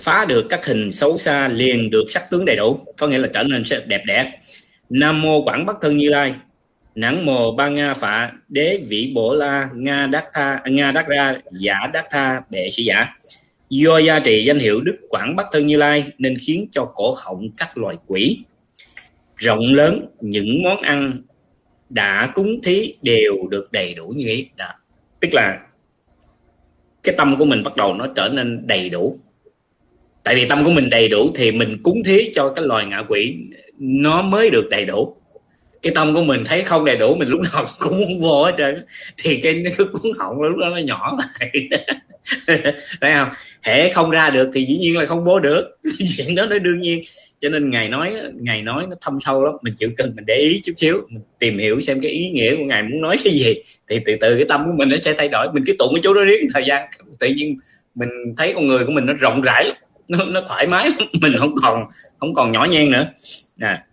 Speaker 1: Phá được các hình xấu xa liền được sắc tướng đầy đủ có nghĩa là trở nên sẽ đẹp đẽ. Nam mô quảng bắc thân như lai nắng mồ ba nga phạ đế vĩ bổ la nga đắc tha nga đắc ra giả đắc tha bệ sĩ giả. Do gia trì danh hiệu đức quảng bắc thân như lai nên khiến cho cổ họng các loài quỷ rộng lớn những món ăn đã cúng thí đều được đầy đủ như ý. Đó. Tức là cái tâm của mình bắt đầu nó trở nên đầy đủ. Tại vì tâm của mình đầy đủ thì mình cúng thí cho cái loài ngạ quỷ nó mới được đầy đủ. Cái tâm của mình thấy không đầy đủ, mình lúc nào cũng muốn vô hết trơn thì cái cái cuốn họng lúc đó nó nhỏ lại. Thấy không? Hễ không ra được thì dĩ nhiên là không vô được. Chuyện đó nó đương nhiên cho nên ngài nói ngài nói nó thâm sâu lắm. Mình chịu cần mình để ý chút xíu mình tìm hiểu xem cái ý nghĩa của ngài muốn nói cái gì. Thì từ từ cái tâm của mình nó sẽ thay đổi. Mình cứ tụng cái chú đó riêng thời gian. Tự nhiên mình thấy con người của mình nó rộng rãi lắm. Nó, nó thoải mái mình không còn không còn nhỏ nhen nữa. À,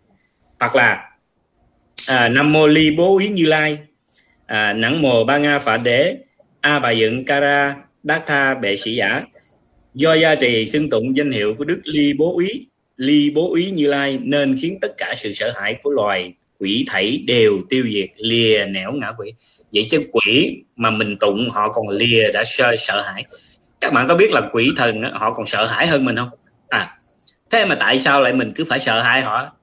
Speaker 1: hoặc là à, nam mô ly bố ý như lai. À, nắng mồ ba nga phạ đế. A bà dựng kara đát tha bệ sĩ giả. Do gia trì xưng tụng danh hiệu của đức ly bố ý ly bố ý như lai nên khiến tất cả sự sợ hãi của loài quỷ thảy đều tiêu diệt lìa nẻo ngã quỷ. Vậy chứ quỷ mà mình tụng họ còn lìa đã sợ, sợ hãi. Các bạn có biết là quỷ thần họ còn sợ hãi hơn mình không? À thế mà tại sao lại mình cứ phải sợ hãi họ?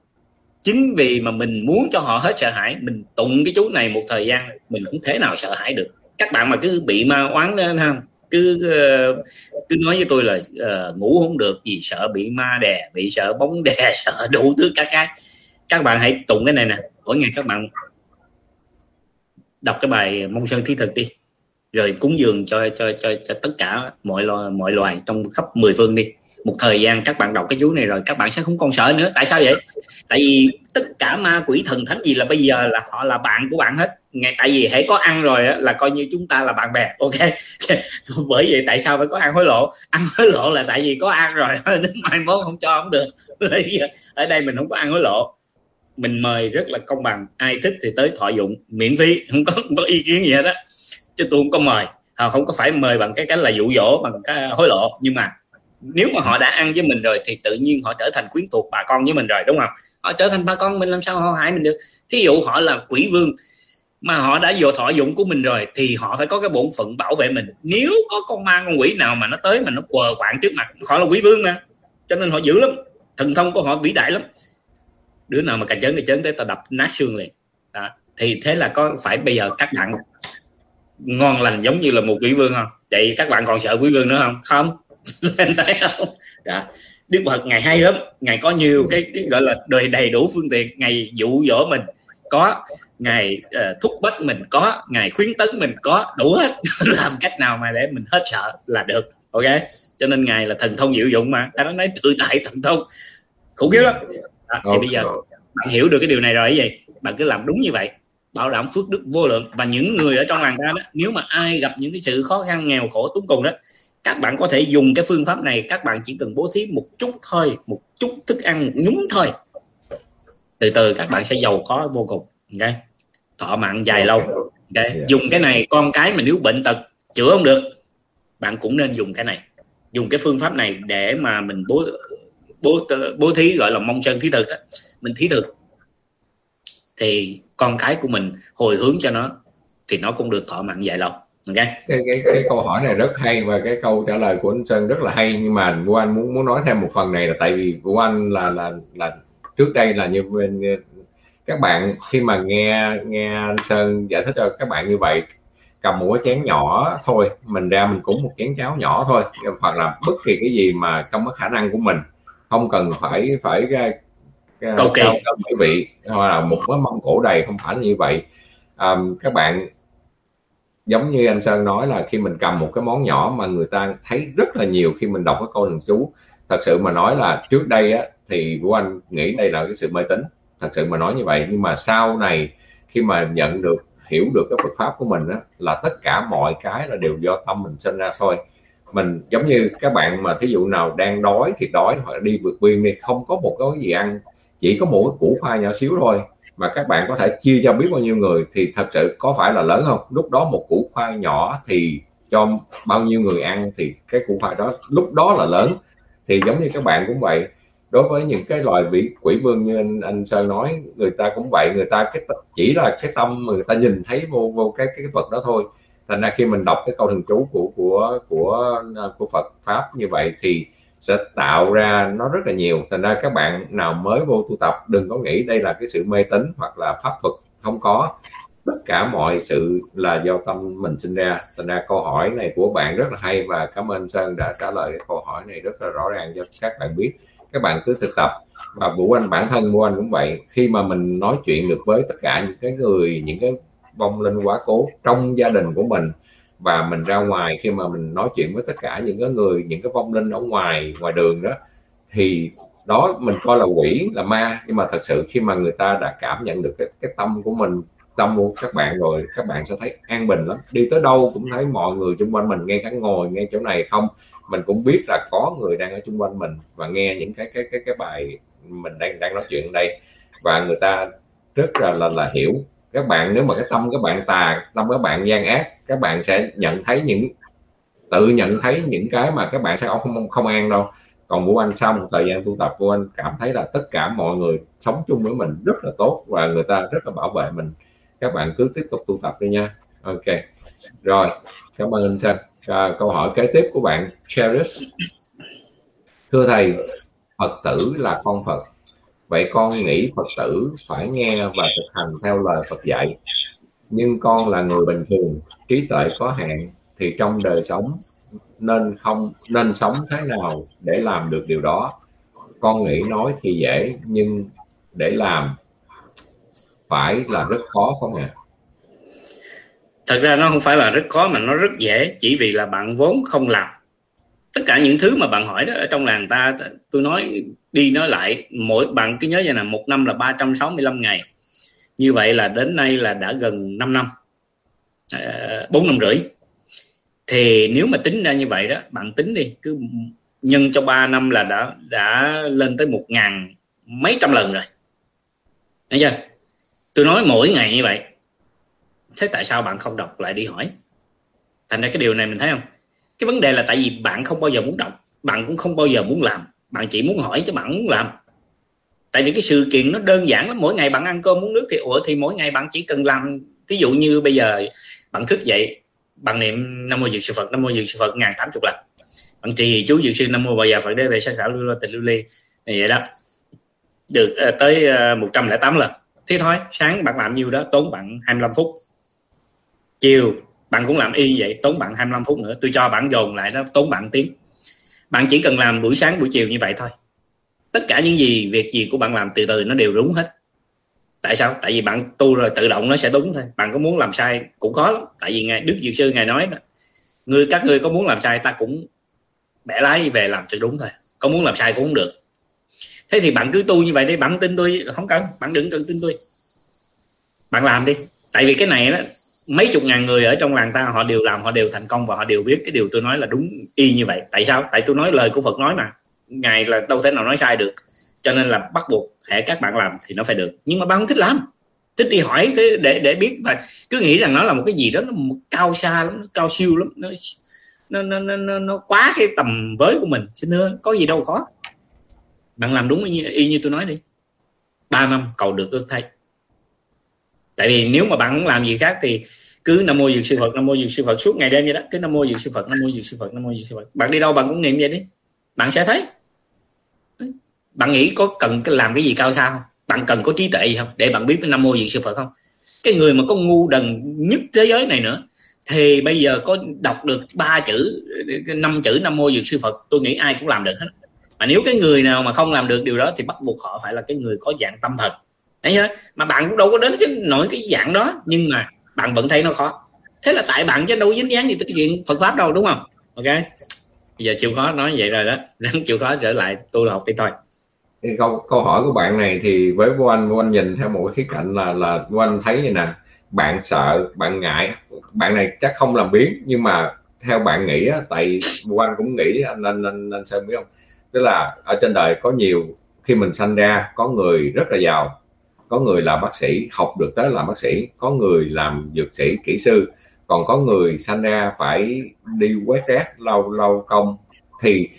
Speaker 1: Chính vì mà mình muốn cho họ hết sợ hãi mình tụng cái chú này một thời gian mình không thể nào sợ hãi được. Các bạn mà cứ bị ma oán đó không cứ ờ, cứ nói với tôi là uh, ngủ không được vì sợ bị ma đè bị sợ bóng đè sợ đủ thứ các cái. Các bạn hãy tụng cái này nè mỗi ngày các bạn đọc cái bài mông sơn thí thực đi. Rồi cúng dường cho cho cho cho tất cả mọi loài mọi loài trong khắp mười phương đi. Một thời gian các bạn đọc cái chú này rồi các bạn sẽ không còn sợ nữa. Tại sao vậy? Tại vì tất cả ma quỷ thần thánh gì là bây giờ là họ là bạn của bạn hết ngay tại vì hãy có ăn rồi á, là coi như chúng ta là bạn bè ok? Bởi vậy tại sao phải có ăn hối lộ? Ăn hối lộ là tại vì có ăn rồi đến mai mốt không cho không được. Ở đây mình không có ăn hối lộ. Mình mời rất là công bằng ai thích thì tới thọ dụng miễn phí không có không có ý kiến gì hết á. chứ tôi không có mời họ không có phải mời bằng cái cách là dụ dỗ bằng cái hối lộ. Nhưng mà nếu mà họ đã ăn với mình rồi thì tự nhiên họ trở thành quyến thuộc bà con với mình rồi đúng không? Họ trở thành bà con mình làm sao họ hại mình được? Thí dụ họ là quỷ vương mà họ đã vô thọ dụng của mình rồi thì họ phải có cái bổn phận bảo vệ mình. Nếu có con ma con quỷ nào mà nó tới mà nó quờ quạng trước mặt họ là quỷ vương mà. Cho nên họ dữ lắm thần thông của họ vĩ đại lắm. Đứa nào mà cà chớn cà chớn tới tao đập nát xương liền. Đó. thì thế là có phải bây giờ các bạn ngon lành giống như là một quỷ vương không? Vậy các bạn còn sợ quỷ vương nữa không? Không. Thấy không? Đó. đức phật ngày hay lắm ngày có nhiều cái, cái gọi là đời đầy đủ phương tiện ngày dụ dỗ mình có ngày uh, thúc bách mình có ngày khuyến tấn mình có đủ hết. Làm cách nào mà để mình hết sợ là được ok? Cho nên ngài là thần thông diệu dụng mà. Ta nói tự tại thần thông. Khủng khiếp lắm. Đó, thì bây giờ bạn hiểu được cái điều này rồi vậy bạn cứ làm đúng như vậy bảo đảm phước đức vô lượng. Và những người ở trong làng ta đó nếu mà ai gặp những cái sự khó khăn nghèo khổ túng cùng đó các bạn có thể dùng cái phương pháp này. Các bạn chỉ cần bố thí một chút thôi một chút thức ăn một nhúm thôi từ từ các bạn sẽ giàu có vô cùng ok? Thọ mạng dài lâu okay? dùng cái này con cái mà nếu bệnh tật chữa không được bạn cũng nên dùng cái này. Dùng cái phương pháp này để mà mình bố bố bố thí gọi là mong chân thí thực đó mình thí thực. Thì con cái của mình hồi hướng cho nó thì nó cũng được thọ mạng dài lâu
Speaker 2: okay. cái, cái, cái câu hỏi này rất hay và cái câu trả lời của anh Sơn rất là hay nhưng mà Vũ Anh muốn muốn nói thêm một phần này là tại vì Vũ Anh là là là trước đây là như các bạn khi mà nghe nghe anh Sơn giải thích cho các bạn như vậy cầm một cái chén nhỏ thôi mình ra mình cúng một chén cháo nhỏ thôi hoặc là bất kỳ cái gì mà trong cái khả năng của mình không cần phải phải
Speaker 1: cầu kỳ.
Speaker 2: quý vị hoặc là một cái mâm cổ đầy không phải như vậy. À, các bạn giống như anh Sơn nói là khi mình cầm một cái món nhỏ mà người ta thấy rất là nhiều khi mình đọc cái câu thần chú thật sự mà nói là trước đây á, thì của anh nghĩ đây là cái sự mê tín. Thật sự mà nói như vậy. Nhưng mà sau này khi mà nhận được, hiểu được cái Phật pháp của mình á, là tất cả mọi cái là đều do tâm mình sinh ra thôi. Mình giống như các bạn mà thí dụ nào đang đói thì đói hoặc là đi vượt biên đi, không có một cái gì ăn. Chỉ có một cái củ khoai nhỏ xíu thôi. Mà các bạn có thể chia cho biết bao nhiêu người thì thật sự có phải là lớn không? Lúc đó một củ khoai nhỏ thì cho bao nhiêu người ăn thì cái củ khoai đó lúc đó là lớn thì giống như các bạn cũng vậy, đối với những cái loài vị quỷ vương như anh anh sơn nói, người ta cũng vậy, người ta cái chỉ là cái tâm mà người ta nhìn thấy vô vô cái cái vật đó thôi. Thành ra khi mình đọc cái câu thần chú của của của à, của Phật pháp như vậy thì sẽ tạo ra nó rất là nhiều. Thành ra các bạn nào mới vô tu tập, đừng có nghĩ đây là cái sự mê tín hoặc là pháp thuật không có tất cả mọi sự là do tâm mình sinh ra. Thành ra câu hỏi này của bạn rất là hay và cảm ơn sơn đã trả lời cái câu hỏi này rất là rõ ràng cho các bạn biết. Các bạn cứ thực tập. Và vũ anh, bản thân vũ anh cũng vậy. Khi mà mình nói chuyện được với tất cả những cái người, những cái vong linh quá cố trong gia đình của mình và mình ra ngoài, khi mà mình nói chuyện với tất cả những cái người, những cái vong linh ở ngoài ngoài đường đó, thì đó mình coi là quỷ, là ma. Nhưng mà thật sự khi mà người ta đã cảm nhận được cái cái tâm của mình tâm của các bạn rồi các bạn sẽ thấy an bình lắm. Đi tới đâu cũng thấy mọi người xung quanh mình ngay cả ngồi ngay chỗ này không. Mình cũng biết là có người đang ở xung quanh mình và nghe những cái cái cái cái bài mình đang đang nói chuyện ở đây. Và người ta rất là là, là hiểu. Các bạn nếu mà cái tâm các bạn tà tâm các bạn gian ác các bạn sẽ nhận thấy những tự nhận thấy những cái mà các bạn sẽ không không an đâu. Còn vũ anh sau một thời gian tu tập vũ anh cảm thấy là tất cả mọi người sống chung với mình rất là tốt và người ta rất là bảo vệ mình các bạn cứ tiếp tục tu tập đi nha. Ok. Rồi cảm ơn anh Sơn à, câu hỏi kế tiếp của bạn Cherish thưa thầy Phật tử là con Phật. Vậy con nghĩ Phật tử phải nghe và thực hành theo lời Phật dạy. Nhưng con là người bình thường trí tuệ có hạn thì trong đời sống nên không nên sống thế nào để làm được điều đó? Con nghĩ nói thì dễ nhưng để làm phải là rất khó không ạ? À?
Speaker 1: thật ra nó không phải là rất khó mà nó rất dễ chỉ vì là bạn vốn không làm. Tất cả những thứ mà bạn hỏi đó ở trong làng ta tôi nói đi nói lại mỗi bạn cứ nhớ vậy là một năm là 365 ngày. Như vậy là đến nay là đã gần 5 năm à, bốn năm rưỡi. Thì nếu mà tính ra như vậy đó bạn tính đi cứ nhân cho 3 năm là đã đã lên tới một ngàn mấy trăm lần rồi. Thấy chưa? Tôi nói mỗi ngày như vậy. Thế tại sao bạn không đọc lại đi hỏi? Thành ra cái điều này mình thấy không? Cái vấn đề là tại vì bạn không bao giờ muốn đọc, bạn cũng không bao giờ muốn làm. Bạn chỉ muốn hỏi chứ bạn muốn làm. Tại vì cái sự kiện nó đơn giản lắm. Mỗi ngày bạn ăn cơm uống nước thì, ủa, thì mỗi ngày bạn chỉ cần làm. Ví dụ như bây giờ bạn thức dậy, bạn niệm nam mô dược sư phật, nam mô dược sư phật ngàn tám chục lần. Bạn trì chú dược sư nam mô bà già phật đế về sa xảo lưu lo tình lưu ly. Vậy đó. Được ờ, tới ờ, 108 lần thế thôi, sáng bạn làm nhiêu đó, tốn bạn 25 phút. Chiều, bạn cũng làm y vậy, tốn bạn 25 phút nữa. Tôi cho bạn dồn lại đó, tốn bạn tiếng. Bạn chỉ cần làm buổi sáng, buổi chiều như vậy thôi. Tất cả những gì, việc gì của bạn làm từ từ, nó đều đúng hết. Tại sao? Tại vì bạn tu rồi tự động nó sẽ đúng thôi. Bạn có muốn làm sai cũng có. Lắm tại vì ngài, đức dược sư ngài nói đó người các ngươi có muốn làm sai, ta cũng bẻ lái về làm cho đúng thôi. Có muốn làm sai cũng không được thế thì bạn cứ tu như vậy đi bạn tin tôi không cần bạn đừng cần tin tôi. Bạn làm đi. Tại vì cái này đó mấy chục ngàn người ở trong làng ta họ đều làm họ đều thành công và họ đều biết cái điều tôi nói là đúng y như vậy. Tại sao? Tại tôi nói lời của phật nói mà. Ngài là đâu thể nào nói sai được. Cho nên là bắt buộc hệ các bạn làm thì nó phải được. Nhưng mà bạn không thích làm. Thích đi hỏi thế để để biết. Và cứ nghĩ rằng nó là một cái gì đó nó cao xa lắm nó cao siêu lắm. Nó nó nó nó, nó quá cái tầm với của mình. Xin thưa có gì đâu khó bạn làm đúng y như, y như tôi nói đi. Ba năm cầu được ước thay. Tại vì nếu mà bạn không làm gì khác thì cứ nam mô dược sư phật nam mô dược sư phật suốt ngày đêm vậy đó. Cứ nam mô dược sư phật nam mô dược sư phật nam mô dược sư phật. Bạn đi đâu bạn cũng niệm vậy đi. Bạn sẽ thấy. Bạn nghĩ có cần làm cái gì cao sao không? Bạn cần có trí tuệ gì không? Để bạn biết cái nam mô dược sư phật không? Cái người mà có ngu đần nhất thế giới này nữa thì bây giờ có đọc được ba chữ năm chữ nam mô dược sư phật tôi nghĩ ai cũng làm được hết mà nếu cái người nào mà không làm được điều đó thì bắt buộc họ phải là cái người có dạng tâm thần. Thấy chưa mà bạn cũng đâu có đến cái nổi cái dạng đó nhưng mà bạn vẫn thấy nó khó. Thế là tại bạn chứ đâu dính dáng gì tới chuyện phật pháp đâu đúng không? Ok. Bây giờ chịu khó nói vậy rồi đó ráng chịu khó trở lại tu học đi thôi.
Speaker 2: Câu câu hỏi của bạn này thì với vô anh vô anh nhìn theo một cái khía cạnh là là vô anh thấy như nè bạn sợ bạn ngại. Bạn này chắc không làm biến nhưng mà theo bạn nghĩ á, tại vô anh cũng nghĩ anh anh anh, anh xem biết không? Tức là ở trên đời có nhiều khi mình sanh ra có người rất là giàu có người là bác sĩ học được tới làm bác sĩ có người làm dược sĩ kỹ sư. Còn có người sanh ra phải đi quét rác lau lau công. Thì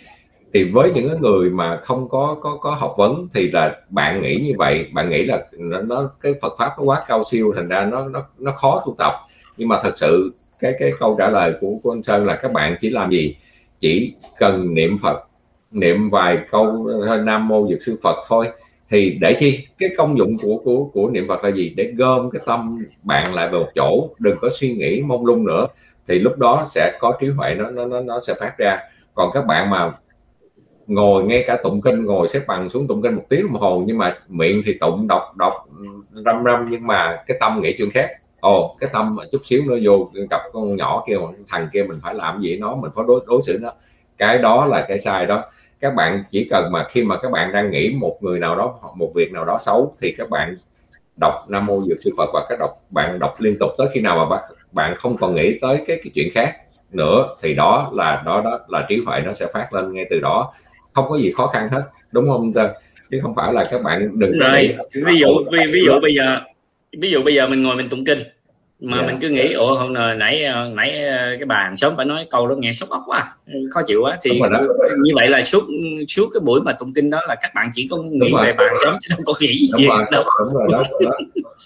Speaker 2: thì với những người mà không có có có học vấn thì là bạn nghĩ như vậy. Bạn nghĩ là nó, nó cái Phật pháp nó quá cao siêu thành ra nó nó nó khó tu tập. Nhưng mà thật sự cái cái câu trả lời của, của anh Sơn là các bạn chỉ làm gì? Chỉ cần niệm Phật niệm vài câu ờ, Nam mô Dược sư Phật thôi. Thì để chi? Cái công dụng của của của niệm Phật là gì? Để gom cái tâm bạn lại vào một chỗ, đừng có suy nghĩ mông lung nữa. Thì lúc đó sẽ có trí huệ, nó nó nó nó sẽ phát ra. Còn các bạn mà ngồi ngay cả tụng kinh, ngồi xếp bằng xuống tụng kinh một tiếng đồng hồ, nhưng mà miệng thì tụng, đọc đọc, răm răm, nhưng mà cái tâm nghĩ chuyện khác. Ồ, cái tâm chút xíu nó vô, gặp con nhỏ kia, thằng kia mình phải làm gì nó mình phải đối đối xử nó cái đó là cái sai đó các bạn chỉ cần mà khi mà các bạn đang nghĩ một người nào đó một việc nào đó xấu thì các bạn đọc nam mô dược sư phật và các đọc bạn đọc liên tục tới khi nào mà bạn bạn không còn nghĩ tới cái cái chuyện khác nữa thì đó là đó đó là trí huệ nó sẽ phát lên ngay từ đó. Không có gì khó khăn hết đúng không sir chứ không phải là các bạn đừng
Speaker 1: rồi ví dụ ví, ví dụ bây giờ ví dụ bây giờ mình ngồi mình tụng kinh mà yeah. Dạ. mình cứ nghĩ ủa hôm nào nãy ờ, nãy ờ, cái bà hàng xóm phải nói câu đó nghe sốc ốc quá khó chịu quá. Thì như vậy là suốt suốt cái buổi mà tụng kinh đó là các bạn chỉ có nghĩ về bà hàng xóm chứ không có nghĩ gì đúng rồi, đâu.
Speaker 2: đúng rồi đó, đó.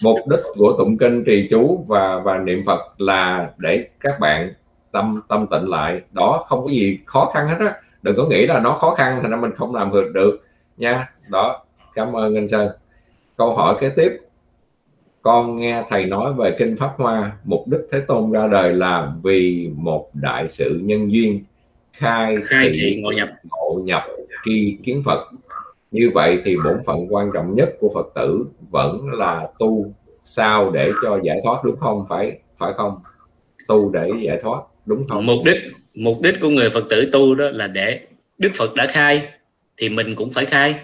Speaker 2: mục đích của tụng kinh trì chú và và niệm phật là để các bạn tâm tâm tịnh lại. Đó không có gì khó khăn hết á. Đừng có nghĩ là nó khó khăn thành ra mình không làm được nha. Đó cảm ơn anh sơn. Câu hỏi kế tiếp con nghe thầy nói về kinh pháp hoa mục đích thế tôn ra đời là vì một đại sự nhân duyên khai,
Speaker 1: khai thị ngộ nhập.
Speaker 2: ngộ nhập tri kiến phật. Như vậy thì bổn phận quan trọng nhất của phật tử vẫn là tu. Sao để cho giải thoát đúng không? Phải phải không? Tu để giải thoát đúng không?
Speaker 1: Mục đích mục đích của người phật tử tu đó là để đức phật đã khai thì mình cũng phải khai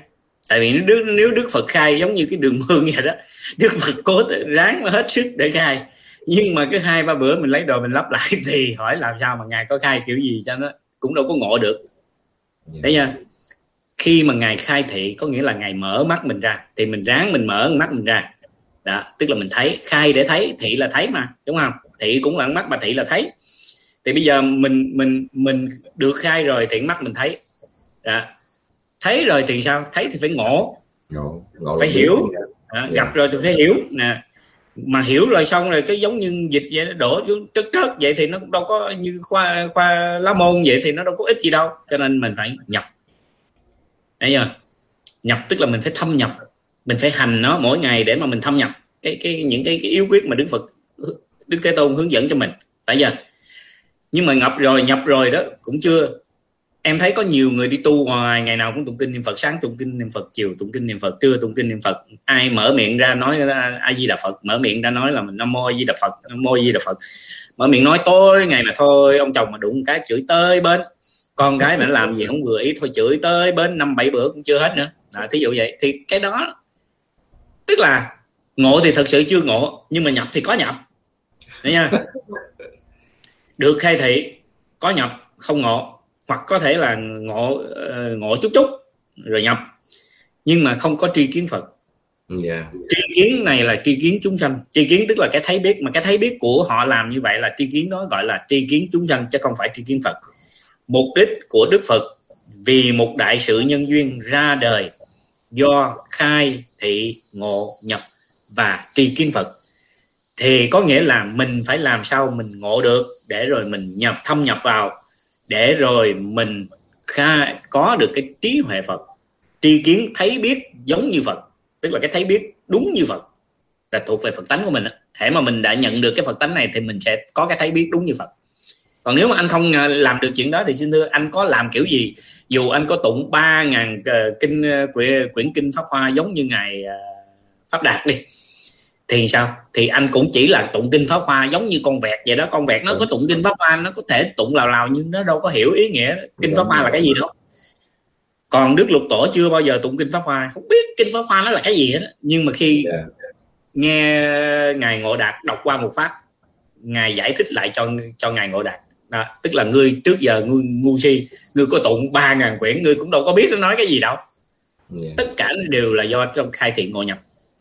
Speaker 1: tại vì nếu đức, nếu đức phật khai giống như cái đường mương vậy đó đức phật cố ráng hết sức để khai. Nhưng mà cái hai ba bữa mình lấy đồ mình lắp lại thì hỏi làm sao mà ngài có khai kiểu gì cho nó cũng đâu có ngộ được. Dạ. thấy chưa? Khi mà ngài khai thị có nghĩa là ngài mở mắt mình ra thì mình ráng mình mở mắt mình ra. Đó tức là mình thấy khai để thấy thị là thấy mà đúng không? Thị cũng là mắt mà thị là thấy. Thì bây giờ mình mình mình được khai rồi thì mắt mình thấy. Đó thấy rồi thì sao? Thấy thì phải ngộ. Ngộ, ngộ phải hiểu. à, gặp yeah. rồi thì phải hiểu. Nè mà hiểu rồi xong rồi cái giống như dịch vậy nó đổ xuống trớt trớt vậy thì nó cũng đâu có như khoa khoa lá môn vậy thì nó đâu có ích gì đâu. Cho nên mình phải nhập. Thấy chưa? Nhập tức là mình phải thâm nhập. Mình phải hành nó mỗi ngày để mà mình thâm nhập. Cái cái những cái, cái yếu quyết mà đức phật đức thế tôn hướng dẫn cho mình. Phải chưa? Nhưng mà ngập rồi nhập rồi đó cũng chưa em thấy có nhiều người đi tu ngoài ngày nào cũng tụng kinh niệm phật sáng tụng kinh niệm phật chiều tụng kinh niệm phật trưa tụng kinh niệm phật. Ai mở miệng ra nói a di đà phật mở miệng ra nói là mình nam mô a di đà phật nam mô a di đà phật. Mở miệng nói tôi ngày mà thôi ông chồng mà đụng cái chửi tới bên. Con cái mà nó làm gì không vừa ý thôi chửi tới bên năm bảy bữa cũng chưa hết nữa. À, thí dụ vậy. Thì cái đó tức là ngộ thì thật sự chưa ngộ nhưng mà nhập thì có nhập. Đấy nha được khai thị có nhập không ngộ hoặc có thể là ngộ ờ, ngộ chút chút rồi nhập nhưng mà không có tri kiến phật yeah. Dạ. tri kiến này là tri kiến chúng sanh tri kiến tức là cái thấy biết mà cái thấy biết của họ làm như vậy là tri kiến đó gọi là tri kiến chúng sanh chứ không phải tri kiến phật mục đích của đức phật vì một đại sự nhân duyên ra đời do khai thị ngộ nhập và tri kiến phật thì có nghĩa là mình phải làm sao mình ngộ được để rồi mình nhập thâm nhập vào để rồi mình khai, có được cái trí huệ phật tri kiến thấy biết giống như phật tức là cái thấy biết đúng như phật là thuộc về phật tánh của mình hễ mà mình đã nhận được cái phật tánh này thì mình sẽ có cái thấy biết đúng như phật. Còn nếu mà anh không à, làm được chuyện đó thì xin thưa anh có làm kiểu gì? Dù anh có tụng ba ngàn uh, kinh ờ, quyển, quyển kinh pháp hoa giống như ngài ờ, pháp đạt đi thì sao? Thì anh cũng chỉ là tụng kinh pháp hoa giống như con vẹt vậy đó. Con vẹt nó có tụng kinh pháp hoa nó có thể tụng lào lào nhưng nó đâu có hiểu ý nghĩa kinh pháp hoa là cái gì đâu. Còn đức lục tổ chưa bao giờ tụng kinh pháp hoa. Không biết kinh pháp hoa nó là cái gì hết nhưng mà khi dạ. nghe ngài ngộ đạt đọc qua một phát ngài giải thích lại cho cho ngài ngộ đạt. Đó, tức là ngươi trước giờ ngươi ngu si ngươi có tụng ba ngàn quyển ngươi cũng đâu có biết nó nói cái gì đâu. Yeah. Dạ. tất cả đều là do trong khai thiện ngộ nhập.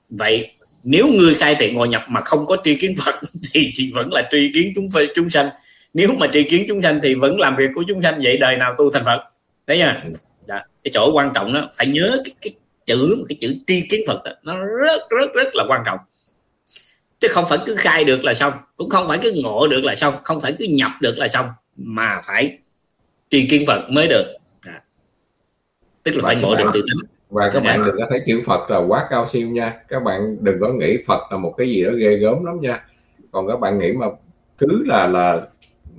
Speaker 1: Vậy nếu ngươi khai thiện ngộ nhập mà không có tri kiến phật thì chỉ vẫn là tri kiến chúng phật chúng sanh. Nếu mà tri kiến chúng sanh thì vẫn làm việc của chúng sanh vậy đời nào tu thành phật? Đấy nha. Đó. cái chỗ quan trọng đó phải nhớ cái, cái chữ cái chữ tri kiến phật đó, nó rất rất rất là quan trọng. Chứ không phải cứ khai được là xong cũng không phải cứ ngộ được là xong không phải cứ nhập được là xong mà phải tri kiến phật mới được. À. tức là phải ngộ được tự tính
Speaker 2: và các bạn đừng có thấy chữ Phật là quá cao siêu nha. Các bạn đừng có nghĩ Phật là một cái gì đó ghê gớm lắm nha. Còn các bạn nghĩ mà cứ là là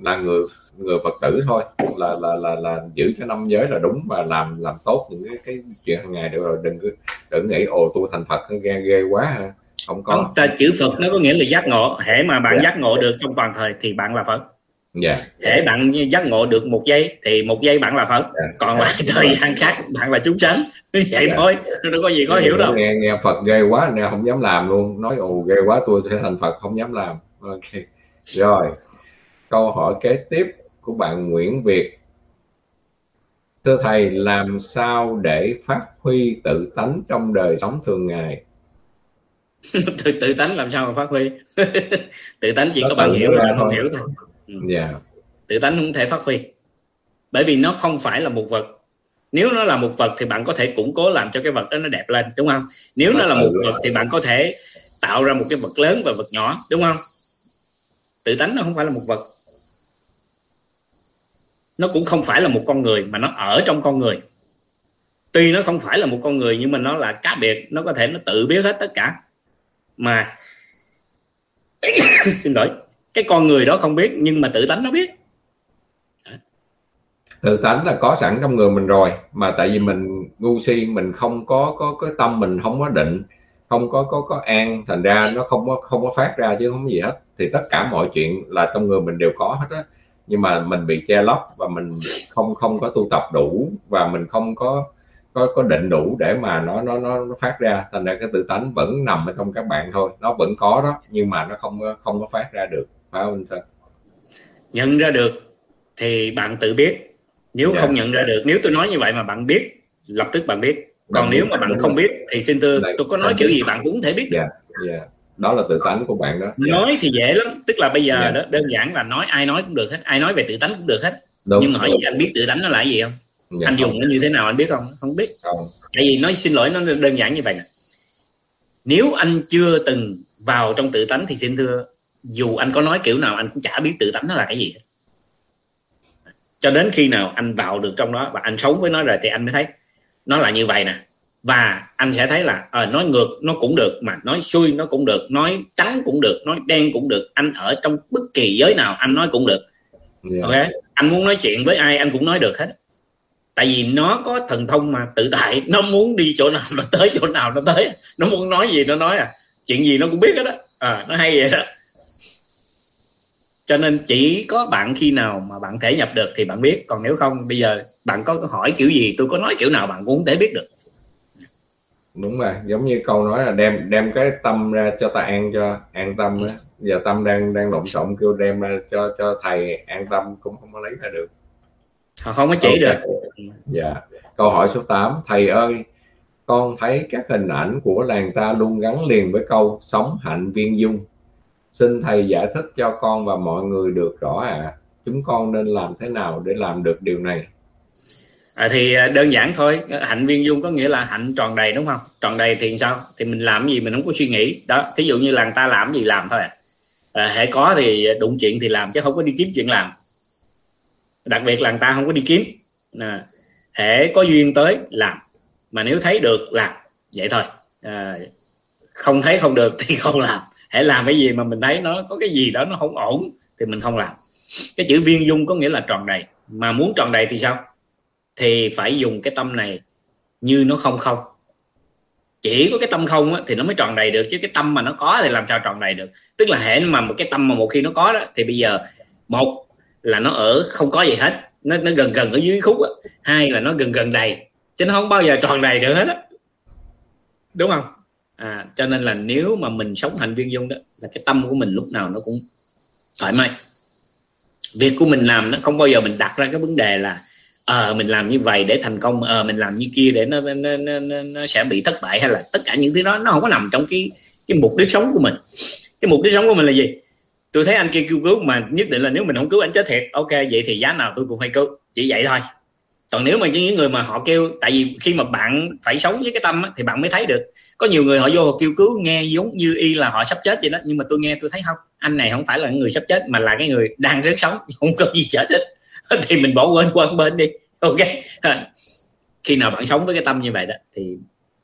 Speaker 2: là người người Phật tử thôi là là là là giữ cho năm giới là đúng và làm làm tốt những cái cái chuyện hàng ngày được rồi đừng cứ đừng nghĩ ồ tu thành Phật ghê ghê quá ha. Không có.
Speaker 1: Không, ta, chữ Phật nó có nghĩa là giác ngộ. Hễ mà bạn yeah. Dạ. giác ngộ được trong toàn thời thì bạn là Phật yeah. Dạ. hễ bạn giác ngộ được một giây thì một giây bạn là phật yeah. Dạ. còn lại thời gian khác bạn là chúng sanh vậy yeah. thôi đâu có gì khó hiểu đâu
Speaker 2: nghe nghe phật ghê quá nên không dám làm luôn nói ồ ghê quá tôi sẽ thành phật không dám làm ok rồi câu hỏi kế tiếp của bạn Nguyễn Việt thưa thầy làm sao để phát huy tự tánh trong đời sống thường ngày
Speaker 1: tự, tự tánh làm sao mà phát huy tự tánh chỉ Đó có bạn hiểu là không hiểu thôi yeah. Ừ. Dạ. tự tánh không thể phát huy. Bởi vì nó không phải là một vật. Nếu nó là một vật thì bạn có thể củng cố làm cho cái vật đó nó đẹp lên đúng không? Nếu nó là một vật thì bạn có thể tạo ra một cái vật lớn và vật nhỏ đúng không? Tự tánh nó không phải là một vật. Nó cũng không phải là một con người mà nó ở trong con người. Tuy nó không phải là một con người nhưng mà nó là cá biệt nó có thể nó tự biết hết tất cả. Mà xin lỗi cái con người đó không biết nhưng mà tự tánh nó biết.
Speaker 2: Tự tánh là có sẵn trong người mình rồi mà tại vì mình ngu si mình không có có cái tâm mình không có định không có có có an thành ra nó không có không có phát ra chứ không có gì hết. Thì tất cả mọi chuyện là trong người mình đều có hết á. Nhưng mà mình bị che lấp và mình không không có tu tập đủ và mình không có có có định đủ để mà nó nó nó, nó phát ra. Thành ra cái tự tánh vẫn nằm ở trong các bạn thôi. Nó vẫn có đó nhưng mà nó không không có phát ra được phải không sao
Speaker 1: nhận ra được thì bạn tự biết nếu yeah. Dạ. không nhận ra được nếu tôi nói như vậy mà bạn biết lập tức bạn biết còn bạn nếu mà bạn không biết thì xin thưa tôi có nói kiểu gì bạn cũng thể biết được
Speaker 2: yeah. Yeah. đó là tự tánh của bạn đó
Speaker 1: nói thì dễ lắm tức là bây giờ yeah. đó đơn giản là nói ai nói cũng được hết ai nói về tự tánh cũng được hết Đúng. nhưng hỏi anh biết tự tánh nó là gì không dạ, anh dùng nó như thế nào anh biết không không biết không. tại vì nói xin lỗi nó đơn giản như vậy nè nếu anh chưa từng vào trong tự tánh thì xin thưa dù anh có nói kiểu nào anh cũng chả biết tự tánh nó là cái gì cho đến khi nào anh vào được trong đó và anh sống với nó rồi thì anh mới thấy nó là như vậy nè. Và anh sẽ thấy là à, nói ngược nó cũng được mà nói xuôi nó cũng được nói trắng cũng được nói đen cũng được. Anh ở trong bất kỳ giới nào anh nói cũng được. Yeah. Dạ. ok? Anh muốn nói chuyện với ai anh cũng nói được hết. Tại vì nó có thần thông mà tự tại. Nó muốn đi chỗ nào nó tới chỗ nào nó tới. Nó muốn nói gì nó nói à. Chuyện gì nó cũng biết hết đó à, nó hay vậy đó cho nên chỉ có bạn khi nào mà bạn thể nhập được thì bạn biết. Còn nếu không bây giờ bạn có hỏi kiểu gì tôi có nói kiểu nào bạn cũng không thể biết được.
Speaker 2: Đúng rồi giống như câu nói là đem đem cái tâm ra cho ta an cho an tâm á. Giờ tâm đang đang lộn xộn kêu đem ra cho cho thầy an tâm cũng không có lấy ra được.
Speaker 1: Họ không có chỉ okay. được.
Speaker 2: Dạ. Câu hỏi số 8 thầy ơi con thấy các hình ảnh của làng ta luôn gắn liền với câu sống hạnh viên dung xin thầy giải thích cho con và mọi người được rõ ạ. À. chúng con nên làm thế nào để làm được điều này?
Speaker 1: À, thì à, đơn giản thôi. Hạnh viên dung có nghĩa là hạnh tròn đầy đúng không? Tròn đầy thì sao? Thì mình làm gì mình không có suy nghĩ. Đó thí dụ như làng ta làm gì làm thôi à, à hệ có thì đụng chuyện thì làm chứ không có đi kiếm chuyện làm. Đặc biệt là người ta không có đi kiếm. À, hệ có duyên tới làm. Mà nếu thấy được làm. Vậy thôi. À, không thấy không được thì không làm hãy làm cái gì mà mình thấy nó có cái gì đó nó không ổn thì mình không làm. Cái chữ viên dung có nghĩa là tròn đầy. Mà muốn tròn đầy thì sao? Thì phải dùng cái tâm này như nó không không. Chỉ có cái tâm không á, thì nó mới tròn đầy được chứ cái tâm mà nó có thì làm sao tròn đầy được? Tức là hệ mà một cái tâm mà một khi nó có đó thì bây giờ một là nó ở không có gì hết nó nó gần gần ở dưới khúc á. Hai là nó gần gần đầy chứ nó không bao giờ tròn đầy được hết á. Đúng không? À, cho nên là nếu mà mình sống thành viên dung đó là cái tâm của mình lúc nào nó cũng thoải mái. Việc của mình làm nó không bao giờ mình đặt ra cái vấn đề là ờ à, mình làm như vậy để thành công ờ à, mình làm như kia để nó nó, nó nó nó sẽ bị thất bại hay là tất cả những thứ đó nó không có nằm trong cái cái mục đích sống của mình. Cái mục đích sống của mình là gì? Tôi thấy anh kia kêu cứu mà nhất định là nếu mình không cứu anh chết thiệt. Ok vậy thì giá nào tôi cũng phải cứu. Chỉ vậy thôi còn nếu mà những người mà họ kêu tại vì khi mà bạn phải sống với cái tâm á, thì bạn mới thấy được. Có nhiều người họ vô họ kêu cứu nghe giống như y là họ sắp chết vậy đó. Nhưng mà tôi nghe tôi thấy không anh này không phải là người sắp chết mà là cái người đang rất sống không có gì chết hết. Thì mình bỏ quên qua bên đi. Ok. Khi nào bạn sống với cái tâm như vậy đó thì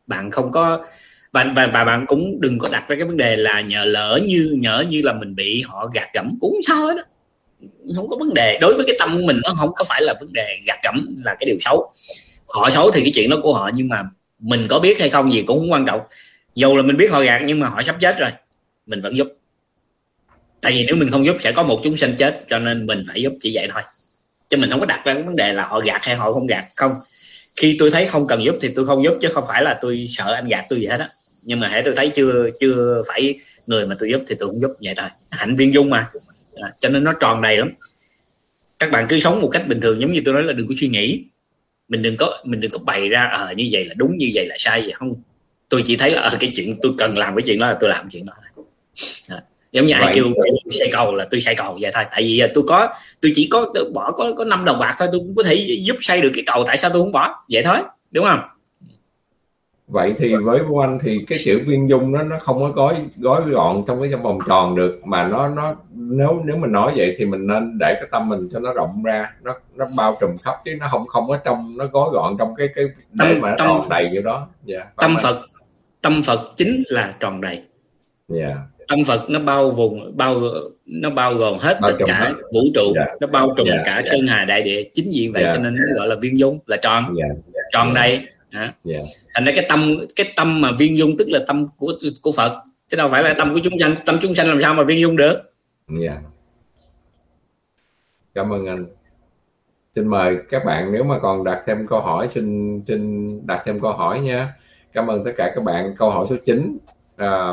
Speaker 1: bạn không có và, và và bạn cũng đừng có đặt ra cái vấn đề là nhờ lỡ như nhỡ như là mình bị họ gạt gẫm cũng sao hết đó không có vấn đề. Đối với cái tâm của mình, nó không có phải là vấn đề gạt cẩm, là cái điều xấu. Họ xấu thì cái chuyện đó của họ, nhưng mà mình có biết hay không gì cũng không quan trọng. Dù là mình biết họ gạt, nhưng mà họ sắp chết rồi. Mình vẫn giúp. Tại vì nếu mình không giúp, sẽ có một chúng sinh chết, cho nên mình phải giúp chỉ vậy thôi. Chứ mình không có đặt ra cái vấn đề là họ gạt hay họ không gạt. Không. Khi tôi thấy không cần giúp thì tôi không giúp, chứ không phải là tôi sợ anh gạt tôi gì hết á. Nhưng mà hãy tôi thấy chưa chưa phải người mà tôi giúp thì tôi cũng giúp vậy thôi. Hạnh viên dung mà à, cho nên nó tròn đầy lắm. Các bạn cứ sống một cách bình thường giống như tôi nói là đừng có suy nghĩ. Mình đừng có mình đừng có bày ra ờ à, như vậy là đúng như vậy là sai vậy không. Tôi chỉ thấy là à, cái chuyện tôi cần làm cái chuyện đó là tôi làm chuyện đó à, giống như ai kêu tôi xây cầu là tôi xây cầu vậy thôi. Tại vì tôi có tôi chỉ có bỏ có có năm đồng bạc thôi tôi cũng có thể giúp xây được cái cầu tại sao tôi không bỏ? Vậy thôi đúng không
Speaker 2: vậy thì với của anh thì cái chữ viên dung nó nó không có gói gói gọn trong cái vòng tròn được mà nó nó nếu nếu mình nói vậy thì mình nên để cái tâm mình cho nó rộng ra nó nó bao trùm khắp chứ nó không không có trong nó gói gọn trong cái cái để tâm, mà nó tâm, tròn đầy như đó
Speaker 1: yeah, dạ, tâm phật tâm phật chính là tròn đầy yeah. Dạ. tâm phật nó bao vùng bao nó bao gồm hết bao tất cả hết. vũ trụ yeah. Dạ. nó bao trùm yeah. cả yeah. sơn hà đại địa chính vì vậy yeah. cho nên nó gọi là viên dung là tròn yeah. tròn đầy yeah. Dạ. thành ra cái tâm cái tâm mà viên dung tức là tâm của của phật chứ đâu phải là tâm của chúng sanh tâm chúng sanh làm sao mà viên dung được
Speaker 2: yeah. Dạ. cảm ơn anh xin mời các bạn nếu mà còn đặt thêm câu hỏi xin xin đặt thêm câu hỏi nha cảm ơn tất cả các bạn câu hỏi số 9 à,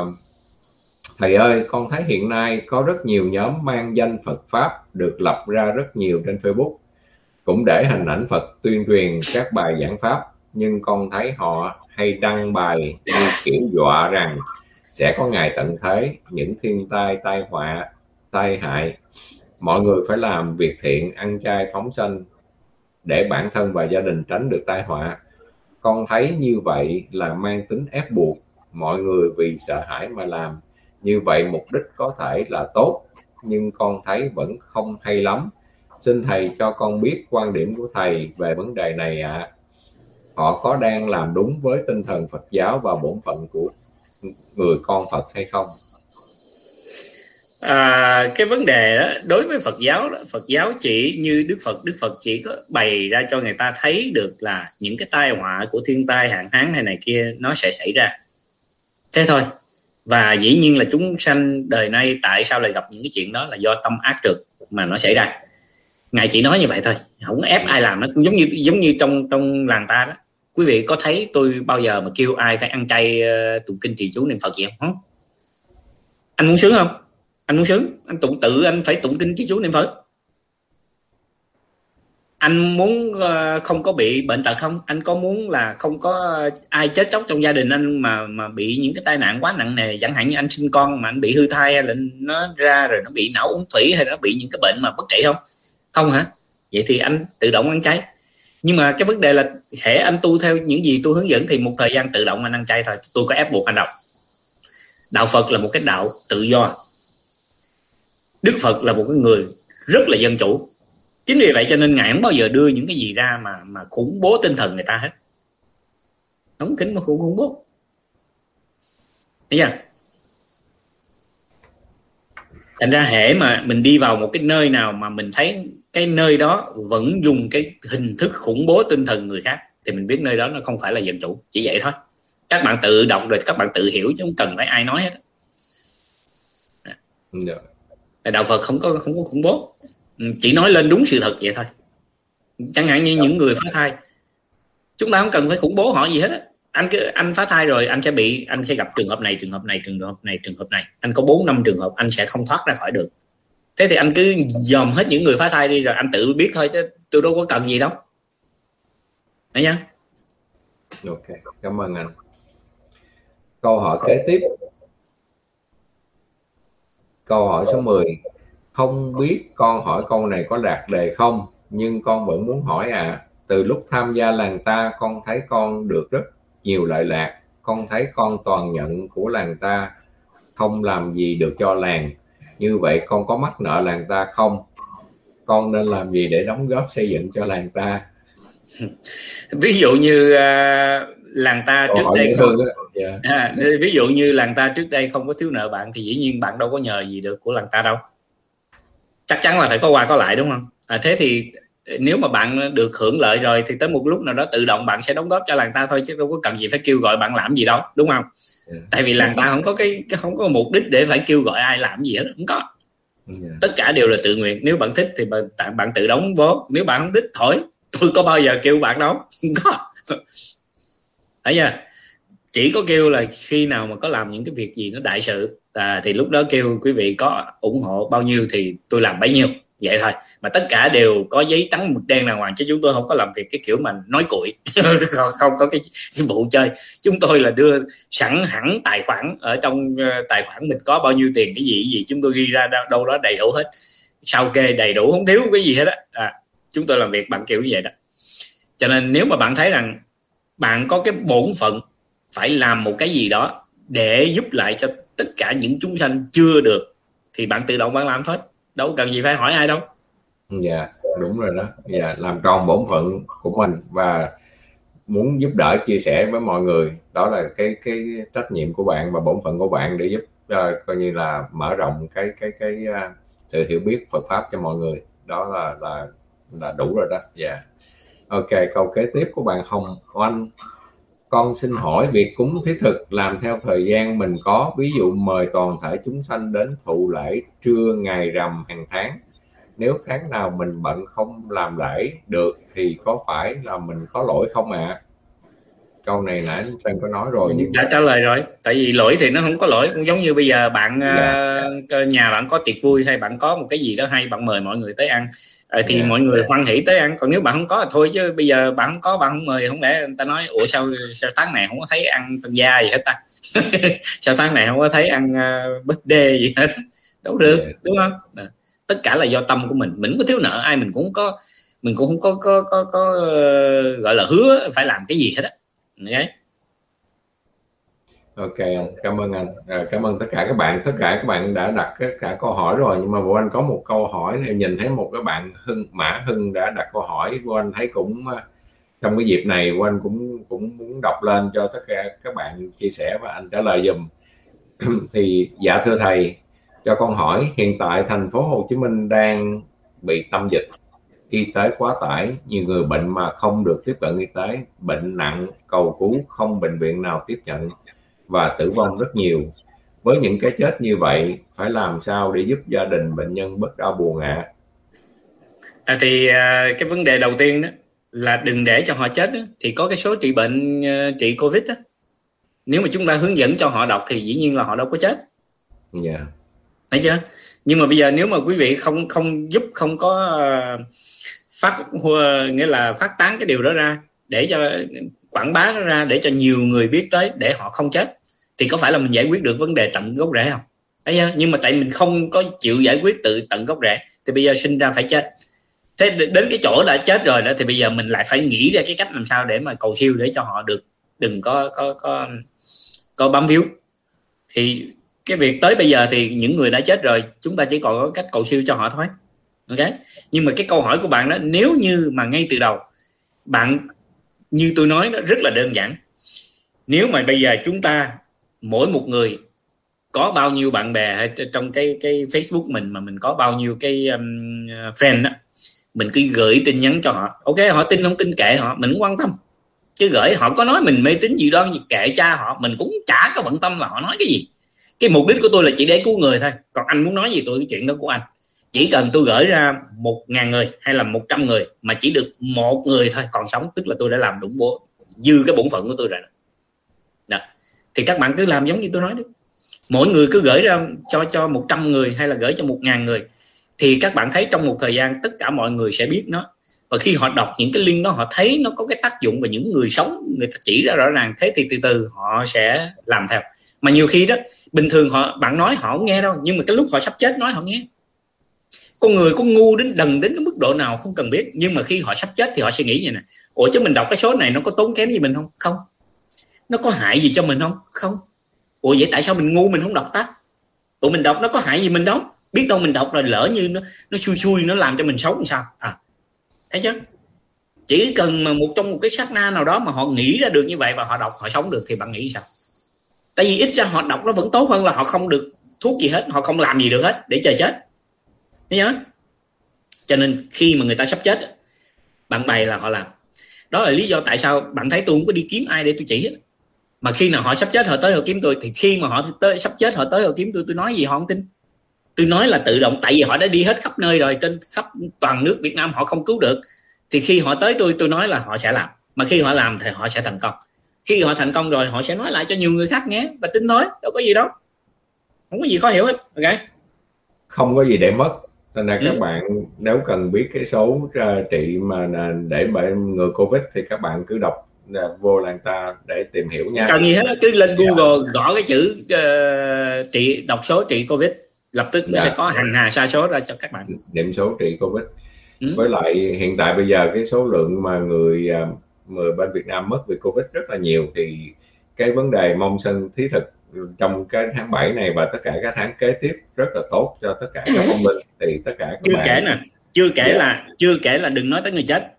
Speaker 2: thầy ơi con thấy hiện nay có rất nhiều nhóm mang danh Phật pháp được lập ra rất nhiều trên Facebook cũng để hình ảnh Phật tuyên truyền các bài giảng pháp nhưng con thấy họ hay đăng bài như kiểu dọa rằng sẽ có ngày tận thế, những thiên tai tai họa, tai hại. Mọi người phải làm việc thiện, ăn chay, phóng sanh để bản thân và gia đình tránh được tai họa. Con thấy như vậy là mang tính ép buộc. Mọi người vì sợ hãi mà làm. Như vậy mục đích có thể là tốt, nhưng con thấy vẫn không hay lắm. Xin thầy cho con biết quan điểm của thầy về vấn đề này ạ. à họ có đang làm đúng với tinh thần Phật giáo và bổn phận của người con Phật hay không?
Speaker 1: À, cái vấn đề đó đối với Phật giáo đó, Phật giáo chỉ như Đức Phật Đức Phật chỉ có bày ra cho người ta thấy được là những cái tai họa của thiên tai hạn hán hay này kia nó sẽ xảy ra. Thế thôi. Và dĩ nhiên là chúng sanh đời nay tại sao lại gặp những cái chuyện đó là do tâm ác trực mà nó xảy ra. Ngài chỉ nói như vậy thôi không ép ai làm nó. Cũng giống như giống như trong trong làng ta đó quý vị có thấy tôi bao giờ mà kêu ai phải ăn chay ờ, tụng kinh trì chú niệm phật gì không? Anh muốn sướng không? Anh muốn sướng. Anh tụng tự anh phải tụng kinh trì chú niệm phật. Anh muốn ờ, không có bị bệnh tật không? Anh có muốn là không có ai chết chóc trong gia đình anh mà mà bị những cái tai nạn quá nặng nề? Chẳng hạn như anh sinh con mà anh bị hư thai hay là nó ra rồi nó bị não uống thủy hay nó bị những cái bệnh mà bất trị không? Không hả? Vậy thì anh tự động ăn chay nhưng mà cái vấn đề là hệ anh tu theo những gì tôi hướng dẫn thì một thời gian tự động anh ăn chay thôi. Tôi có ép buộc anh đâu đạo phật là một cái đạo tự do. Đức phật là một cái người rất là dân chủ. Chính vì vậy cho nên ngài không bao giờ đưa những cái gì ra mà mà khủng bố tinh thần người ta hết. Đóng kính mà khủng khủng bố. Thấy chưa? Thành ra hệ mà mình đi vào một cái nơi nào mà mình thấy cái nơi đó vẫn dùng cái hình thức khủng bố tinh thần người khác thì mình biết nơi đó nó không phải là dân chủ chỉ vậy thôi. Các bạn tự đọc rồi các bạn tự hiểu chứ không cần phải ai nói hết. Dạ. đạo Phật không có không có khủng bố. Ừ, chỉ nói lên đúng sự thật vậy thôi. Chẳng hạn như những người phá thai chúng ta không cần phải khủng bố họ gì hết á anh cứ, anh phá thai rồi, anh sẽ bị, anh sẽ gặp trường hợp này, trường hợp này, trường hợp này, trường hợp này. Anh có bốn năm trường hợp, anh sẽ không thoát ra khỏi được. Thế thì anh cứ dòm hết những người phá thai đi rồi anh tự biết thôi chứ tôi đâu có cần gì đâu. Đấy nhá
Speaker 2: ok, cảm ơn anh. Câu hỏi kế tiếp. Câu hỏi số 10 không biết con hỏi câu này có đạt đề không, nhưng con vẫn muốn hỏi à từ lúc tham gia làng ta, con thấy con được rất nhiều lợi lạc. Con thấy con toàn nhận của làng ta không làm gì được cho làng. Như vậy con có mắc nợ làng ta không? Con nên làm gì để đóng góp xây dựng cho làng ta?
Speaker 1: Ví dụ như uh, làng ta Câu trước đây không yeah. Dạ. à, ví dụ như làng ta trước đây không có thiếu nợ bạn thì dĩ nhiên bạn đâu có nhờ gì được của làng ta đâu. Chắc chắn là phải có qua có lại đúng không? À, thế thì nếu mà bạn được hưởng lợi rồi thì tới một lúc nào đó tự động bạn sẽ đóng góp cho làng ta thôi chứ đâu có cần gì phải kêu gọi bạn làm gì đâu đúng không? Yeah. tại vì làng ta không có cái, không có mục đích để phải kêu gọi ai làm gì hết không có. Yeah. tất cả đều là tự nguyện. Nếu bạn thích thì bạn, bạn tự đóng vốn. Nếu bạn không thích thôi tôi có bao giờ kêu bạn đâu không có. Thấy chưa? Chỉ có kêu là khi nào mà có làm những cái việc gì nó đại sự à, thì lúc đó kêu quý vị có ủng hộ bao nhiêu thì tôi làm bấy nhiêu vậy thôi mà tất cả đều có giấy trắng mực đen đàng hoàng chứ chúng tôi không có làm việc cái kiểu mà nói cuội không có cái vụ chơi. Chúng tôi là đưa sẵn hẳn tài khoản ở trong ờ, tài khoản mình có bao nhiêu tiền cái gì cái gì chúng tôi ghi ra đâu đó đầy đủ hết. Sao kê đầy đủ không thiếu cái gì hết á. À, chúng tôi làm việc bằng kiểu như vậy đó. Cho nên nếu mà bạn thấy rằng bạn có cái bổn phận phải làm một cái gì đó để giúp lại cho tất cả những chúng sanh chưa được thì bạn tự động bạn làm thôi đâu cần gì phải hỏi ai đâu.
Speaker 2: Dạ đúng rồi đó. Dạ làm tròn bổn phận của mình và muốn giúp đỡ chia sẻ với mọi người. Đó là cái cái trách nhiệm của bạn và bổn phận của bạn để giúp uh, coi như là mở rộng cái cái cái uh, sự hiểu biết Phật pháp cho mọi người. Đó là là là đủ rồi đó. Dạ. Ok câu kế tiếp của bạn Hồng Oanh con xin hỏi việc cúng thiết thực làm theo thời gian mình có ví dụ mời toàn thể chúng sanh đến thụ lễ trưa ngày rằm hàng tháng nếu tháng nào mình bận không làm lễ được thì có phải là mình có lỗi không ạ à? câu này nãy anh có nói rồi
Speaker 1: nhưng đã trả lời rồi tại vì lỗi thì nó không có lỗi cũng giống như bây giờ bạn dạ. uh, nhà bạn có tiệc vui hay bạn có một cái gì đó hay bạn mời mọi người tới ăn à, thì yeah. Dạ. mọi người hoan hỷ tới ăn còn nếu bạn không có thì thôi chứ bây giờ bạn không có bạn không mời không lẽ người ta nói ủa sao sao tháng này không có thấy ăn tân gia gì hết ta sao tháng này không có thấy ăn uh, birthday gì hết đâu được yeah. Dạ. đúng không à, tất cả là do tâm của mình mình có thiếu nợ ai mình cũng có mình cũng không có có có, có uh, gọi là hứa phải làm cái gì hết á okay
Speaker 2: ok cảm ơn anh. À, cảm ơn tất cả các bạn. Tất cả các bạn đã đặt tất cả câu hỏi rồi nhưng mà vô anh có một câu hỏi này nhìn thấy một cái bạn hưng mã hưng đã đặt câu hỏi vô anh thấy cũng à, trong cái dịp này vô anh cũng cũng muốn đọc lên cho tất cả các bạn chia sẻ và anh trả lời dùm thì dạ thưa thầy cho con hỏi hiện tại thành phố Hồ Chí Minh đang bị tâm dịch y tế quá tải nhiều người bệnh mà không được tiếp cận y tế bệnh nặng cầu cứu không bệnh viện nào tiếp nhận và tử vong rất nhiều với những cái chết như vậy phải làm sao để giúp gia đình bệnh nhân bớt đau buồn ạ
Speaker 1: à? à, thì à, cái vấn đề đầu tiên đó là đừng để cho họ chết đó. thì có cái số trị bệnh uh, trị covid đó nếu mà chúng ta hướng dẫn cho họ đọc thì dĩ nhiên là họ đâu có chết
Speaker 2: dạ yeah.
Speaker 1: thấy chưa nhưng mà bây giờ nếu mà quý vị không không giúp không có uh, phát nghĩa là phát tán cái điều đó ra để cho quảng bá nó ra để cho nhiều người biết tới để họ không chết, thì có phải là mình giải quyết được vấn đề tận gốc rễ không? Đấy chưa? Nhưng mà tại mình không có chịu giải quyết tự tận gốc rễ, thì bây giờ sinh ra phải chết. Thế đến cái chỗ đã chết rồi đó, thì bây giờ mình lại phải nghĩ ra cái cách làm sao để mà cầu siêu để cho họ được, đừng có có có có bám víu. Thì cái việc tới bây giờ thì những người đã chết rồi, chúng ta chỉ còn có cách cầu siêu cho họ thôi. Ok? Nhưng mà cái câu hỏi của bạn đó, nếu như mà ngay từ đầu bạn như tôi nói nó rất là đơn giản. Nếu mà bây giờ chúng ta mỗi một người có bao nhiêu bạn bè trong cái cái Facebook mình mà mình có bao nhiêu cái um, friend đó mình cứ gửi tin nhắn cho họ. Ok họ tin không tin kệ họ mình cũng quan tâm. Chứ gửi họ có nói mình mê tín gì đó gì kệ cha họ mình cũng chả có bận tâm là họ nói cái gì. Cái mục đích của tôi là chỉ để cứu người thôi. Còn anh muốn nói gì tôi cái chuyện đó của anh chỉ cần tôi gửi ra một ngàn người hay là một trăm người mà chỉ được một người thôi còn sống, tức là tôi đã làm đúng bố dư cái bổn phận của tôi rồi đó. thì các bạn cứ làm giống như tôi nói đi. Mỗi người cứ gửi ra cho cho một trăm người hay là gửi cho một ngàn người thì các bạn thấy trong một thời gian tất cả mọi người sẽ biết nó. Và khi họ đọc những cái link đó, họ thấy nó có cái tác dụng và những người sống, người ta chỉ ra rõ ràng, thế thì từ từ họ sẽ làm theo. Mà nhiều khi đó, bình thường họ, bạn nói họ không nghe đâu, nhưng mà cái lúc họ sắp chết nói họ nghe con người có ngu đến đần đến cái mức độ nào không cần biết, nhưng mà khi họ sắp chết thì họ sẽ nghĩ vậy nè. Ủa, chứ mình đọc cái số này nó có tốn kém gì mình không? Không. Nó có hại gì cho mình không? Không. Ủa, vậy tại sao mình ngu mình không đọc ta? Ủa mình đọc nó có hại gì mình đâu. Biết đâu mình đọc rồi lỡ như nó nó xui xui, nó làm cho mình xấu làm sao? À thấy chứ chỉ cần mà một trong một cái sát na nào đó mà họ nghĩ ra được như vậy và họ đọc, họ sống được thì bạn nghĩ sao? Tại vì ít ra họ đọc nó vẫn tốt hơn là họ không được thuốc gì hết, họ không làm gì được hết để chờ chết nhớ. Cho nên khi mà người ta sắp chết bạn bày là họ làm. Đó là lý do tại sao bạn thấy tôi không có đi kiếm ai để tôi chỉ hết mà khi nào họ sắp chết, họ tới họ kiếm tôi, thì khi mà họ tới, sắp chết, họ tới họ kiếm tôi tôi nói gì họ không tin. Tôi nói là tự động, tại vì họ đã đi hết khắp nơi rồi, trên khắp toàn nước Việt Nam họ không cứu được. Thì khi họ tới tôi tôi nói là họ sẽ làm. Mà khi họ làm thì họ sẽ thành công. Khi họ thành công rồi, họ sẽ nói lại cho nhiều người khác nghe và tin thôi, đâu có gì đâu. Không có gì khó hiểu hết, ok?
Speaker 2: Không có gì để mất nên là ừ. các bạn nếu cần biết cái số uh, trị mà để ngừa covid thì các bạn cứ đọc uh, vô làng ta để tìm hiểu nha
Speaker 1: cần gì hết cứ lên dạ. google gõ cái chữ uh, trị đọc số trị covid lập tức nó dạ. sẽ có hàng hà sa số ra cho các bạn
Speaker 2: điểm số trị covid ừ. với lại hiện tại bây giờ cái số lượng mà người người bên Việt Nam mất vì covid rất là nhiều thì cái vấn đề mong sinh thí thực trong cái tháng 7 này và tất cả các tháng kế tiếp rất là tốt cho tất cả các phong minh thì tất cả các
Speaker 1: chưa bạn... kể nè chưa kể yeah. Dạ. là chưa kể là đừng nói tới người chết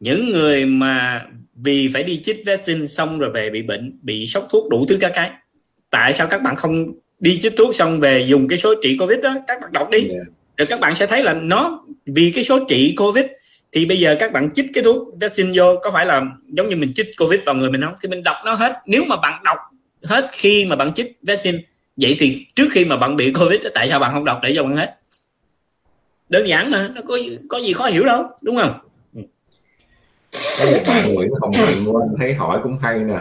Speaker 1: những người mà vì phải đi chích vaccine xong rồi về bị bệnh bị sốc thuốc đủ thứ các cái tại sao các bạn không đi chích thuốc xong về dùng cái số trị covid đó các bạn đọc đi yeah. Dạ. rồi các bạn sẽ thấy là nó vì cái số trị covid thì bây giờ các bạn chích cái thuốc vaccine vô có phải là giống như mình chích covid vào người mình không thì mình đọc nó hết nếu mà bạn đọc hết khi mà bạn chích vaccine. Vậy thì trước khi mà bạn bị covid tại sao bạn không đọc để cho bạn hết? Đơn giản mà, nó có có gì khó hiểu đâu, đúng không?
Speaker 2: Có một bạn Nguyễn Hồng Hạnh anh thấy hỏi cũng hay nè.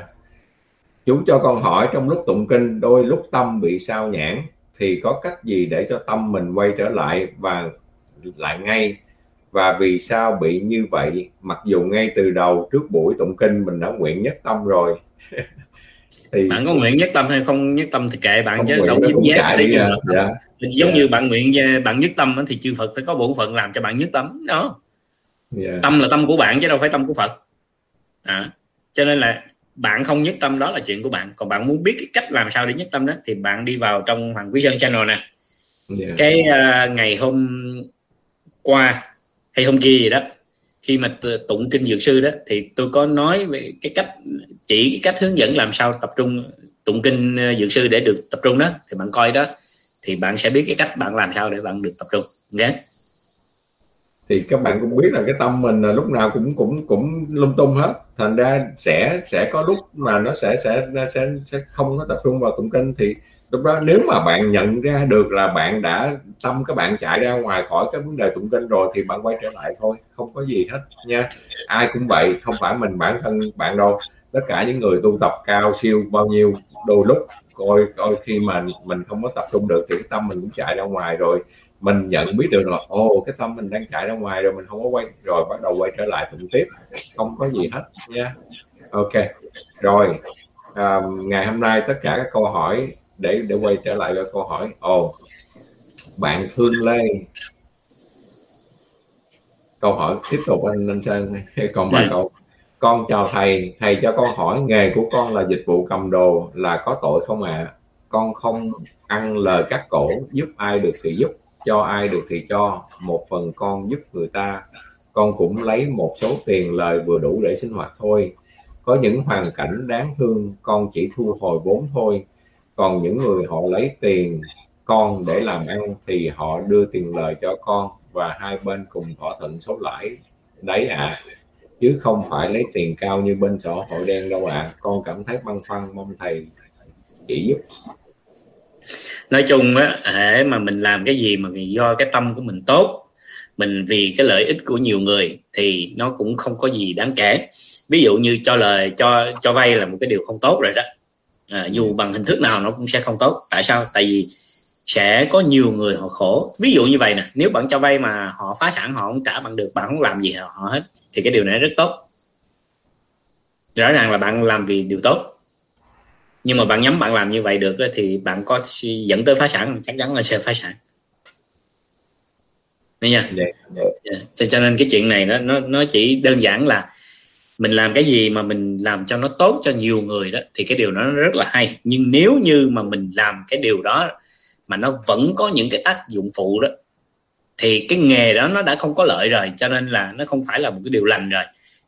Speaker 2: Chú cho con hỏi, trong lúc tụng kinh, đôi lúc tâm bị sao nhãn thì có cách gì để cho tâm mình quay trở lại và lại ngay? Và vì sao bị như vậy? Mặc dù ngay từ đầu, trước buổi tụng kinh, mình đã nguyện nhất tâm rồi
Speaker 1: thì bạn có nguyện nhất tâm hay không nhất tâm thì kệ bạn chứ đâu dính dáng tới trường dạ. giống dạ. như bạn nguyện bạn nhất tâm thì chư Phật phải có bổn phận làm cho bạn nhất tâm đó yeah. tâm là tâm của bạn chứ đâu phải tâm của phật à, cho nên là bạn không nhất tâm đó là chuyện của bạn còn bạn muốn biết cái cách làm sao để nhất tâm đó thì bạn đi vào trong hoàng quý sơn channel nè yeah. cái uh, ngày hôm qua hay hôm kia gì đó khi mà tụng kinh dược sư đó, thì tôi có nói về cái cách, chỉ cái cách hướng dẫn làm sao tập trung, tụng kinh ờ, dược sư để được tập trung đó thì bạn coi đó, thì bạn sẽ biết cái cách bạn làm sao để bạn được tập trung okay?
Speaker 2: Thì các bạn cũng biết là cái tâm mình là lúc nào cũng cũng cũng lung tung hết. Thành ra sẽ sẽ có lúc mà nó sẽ sẽ sẽ sẽ không có tập trung vào tụng kinh. Thì lúc đó nếu mà bạn nhận ra được là bạn đã, tâm các bạn chạy ra ngoài khỏi cái vấn đề tụng kinh rồi thì bạn quay trở lại thôi. Không có gì hết nha. Ai cũng vậy, không phải mình bản thân bạn đâu. Tất cả những người tu tập cao, siêu, bao nhiêu, đôi lúc, coi coi khi mà mình không có tập trung được thì cái tâm mình cũng chạy ra ngoài rồi mình nhận biết được là ồ cái tâm mình đang chạy ra ngoài rồi mình không có quay rồi bắt đầu quay trở lại tụng tiếp. Không có gì hết nha. Ok. Rồi à, ngày hôm nay tất cả các câu hỏi để để quay trở lại với câu hỏi. Ồ bạn Thương Lê. Câu hỏi tiếp tục anh anh Sơn còn ba ừ. câu. Con chào thầy. Thầy cho con hỏi nghề của con là dịch vụ cầm đồ là có tội không ạ? À? con không ăn lời cắt cổ giúp ai được thì giúp cho ai được thì cho, một phần con giúp người ta. Con cũng lấy một số tiền lời vừa đủ để sinh hoạt thôi. Có những hoàn cảnh đáng thương, con chỉ thu hồi vốn thôi. Còn những người họ lấy tiền con để làm ăn thì họ đưa tiền lời cho con và hai bên cùng thỏa thuận số lãi. Đấy ạ. À. chứ không phải lấy tiền cao như bên xã hội đen đâu ạ. À. con cảm thấy băn khoăn, mong thầy chỉ giúp
Speaker 1: nói chung á hễ mà mình làm cái gì mà do cái tâm của mình tốt mình vì cái lợi ích của nhiều người thì nó cũng không có gì đáng kể. Ví dụ như cho lời cho cho vay là một cái điều không tốt rồi đó. À, dù bằng hình thức nào nó cũng sẽ không tốt. Tại sao? Tại vì sẽ có nhiều người họ khổ. Ví dụ như vậy nè nếu bạn cho vay mà họ phá sản họ không trả bằng được bạn không làm gì họ hết thì cái điều này rất tốt. Rõ ràng là bạn làm vì điều tốt nhưng mà bạn nhắm bạn làm như vậy được thì bạn có dẫn tới phá sản chắc chắn là sẽ phá sản. Đấy nha yeah, yeah. Yeah. cho nên cái chuyện này nó nó nó chỉ đơn giản là mình làm cái gì mà mình làm cho nó tốt cho nhiều người đó thì cái điều đó nó rất là hay. Nhưng nếu như mà mình làm cái điều đó mà nó vẫn có những cái tác dụng phụ đó thì cái nghề đó nó đã không có lợi rồi. Cho nên là nó không phải là một cái điều lành rồi.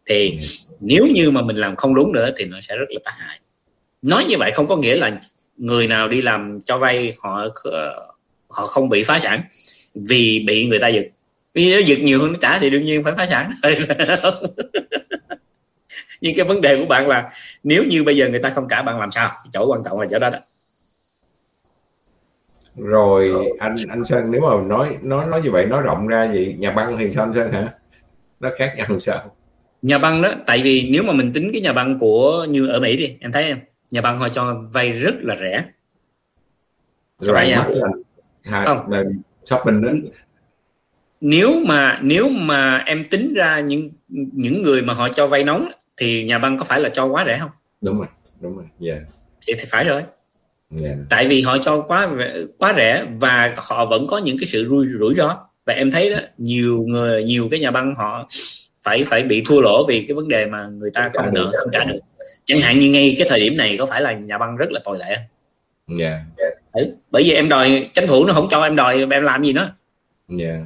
Speaker 1: Thì ừ. nếu như mà mình làm không đúng nữa thì nó sẽ rất là tác hại nói như vậy không có nghĩa là người nào đi làm cho vay họ họ không bị phá sản vì bị người ta giật. Vì nó giật nhiều hơn nó trả thì đương nhiên phải phá sản. Nhưng cái vấn đề của bạn là nếu như bây giờ người ta không trả bạn làm sao? Chỗ quan trọng là chỗ đó đó.
Speaker 2: Rồi anh anh sơn nếu mà nói nói nói như vậy nói rộng ra gì nhà băng thì sao anh sơn hả? Nó khác nhau làm sao?
Speaker 1: Nhà băng đó tại vì nếu mà mình tính cái nhà băng của như ở mỹ đi em thấy em nhà băng họ cho vay rất là rẻ.
Speaker 2: Rồi mắt là không. là shopping đó.
Speaker 1: Nếu mà nếu mà em tính ra những những người mà họ cho vay nóng thì nhà băng có phải là cho quá rẻ không?
Speaker 2: Đúng rồi đúng rồi yeah.
Speaker 1: thì, thì phải rồi. Yeah. tại vì họ cho quá quá rẻ và họ vẫn có những cái sự rủi rủi ro. Và em thấy đó nhiều người nhiều cái nhà băng họ phải phải bị thua lỗ vì cái vấn đề mà người ta không nợ không trả được chẳng hạn như ngay cái thời điểm này có phải là nhà băng rất là tồi tệ
Speaker 2: không yeah.
Speaker 1: ừ, bởi vì em đòi chính phủ nó không cho em đòi em làm gì nữa
Speaker 2: yeah.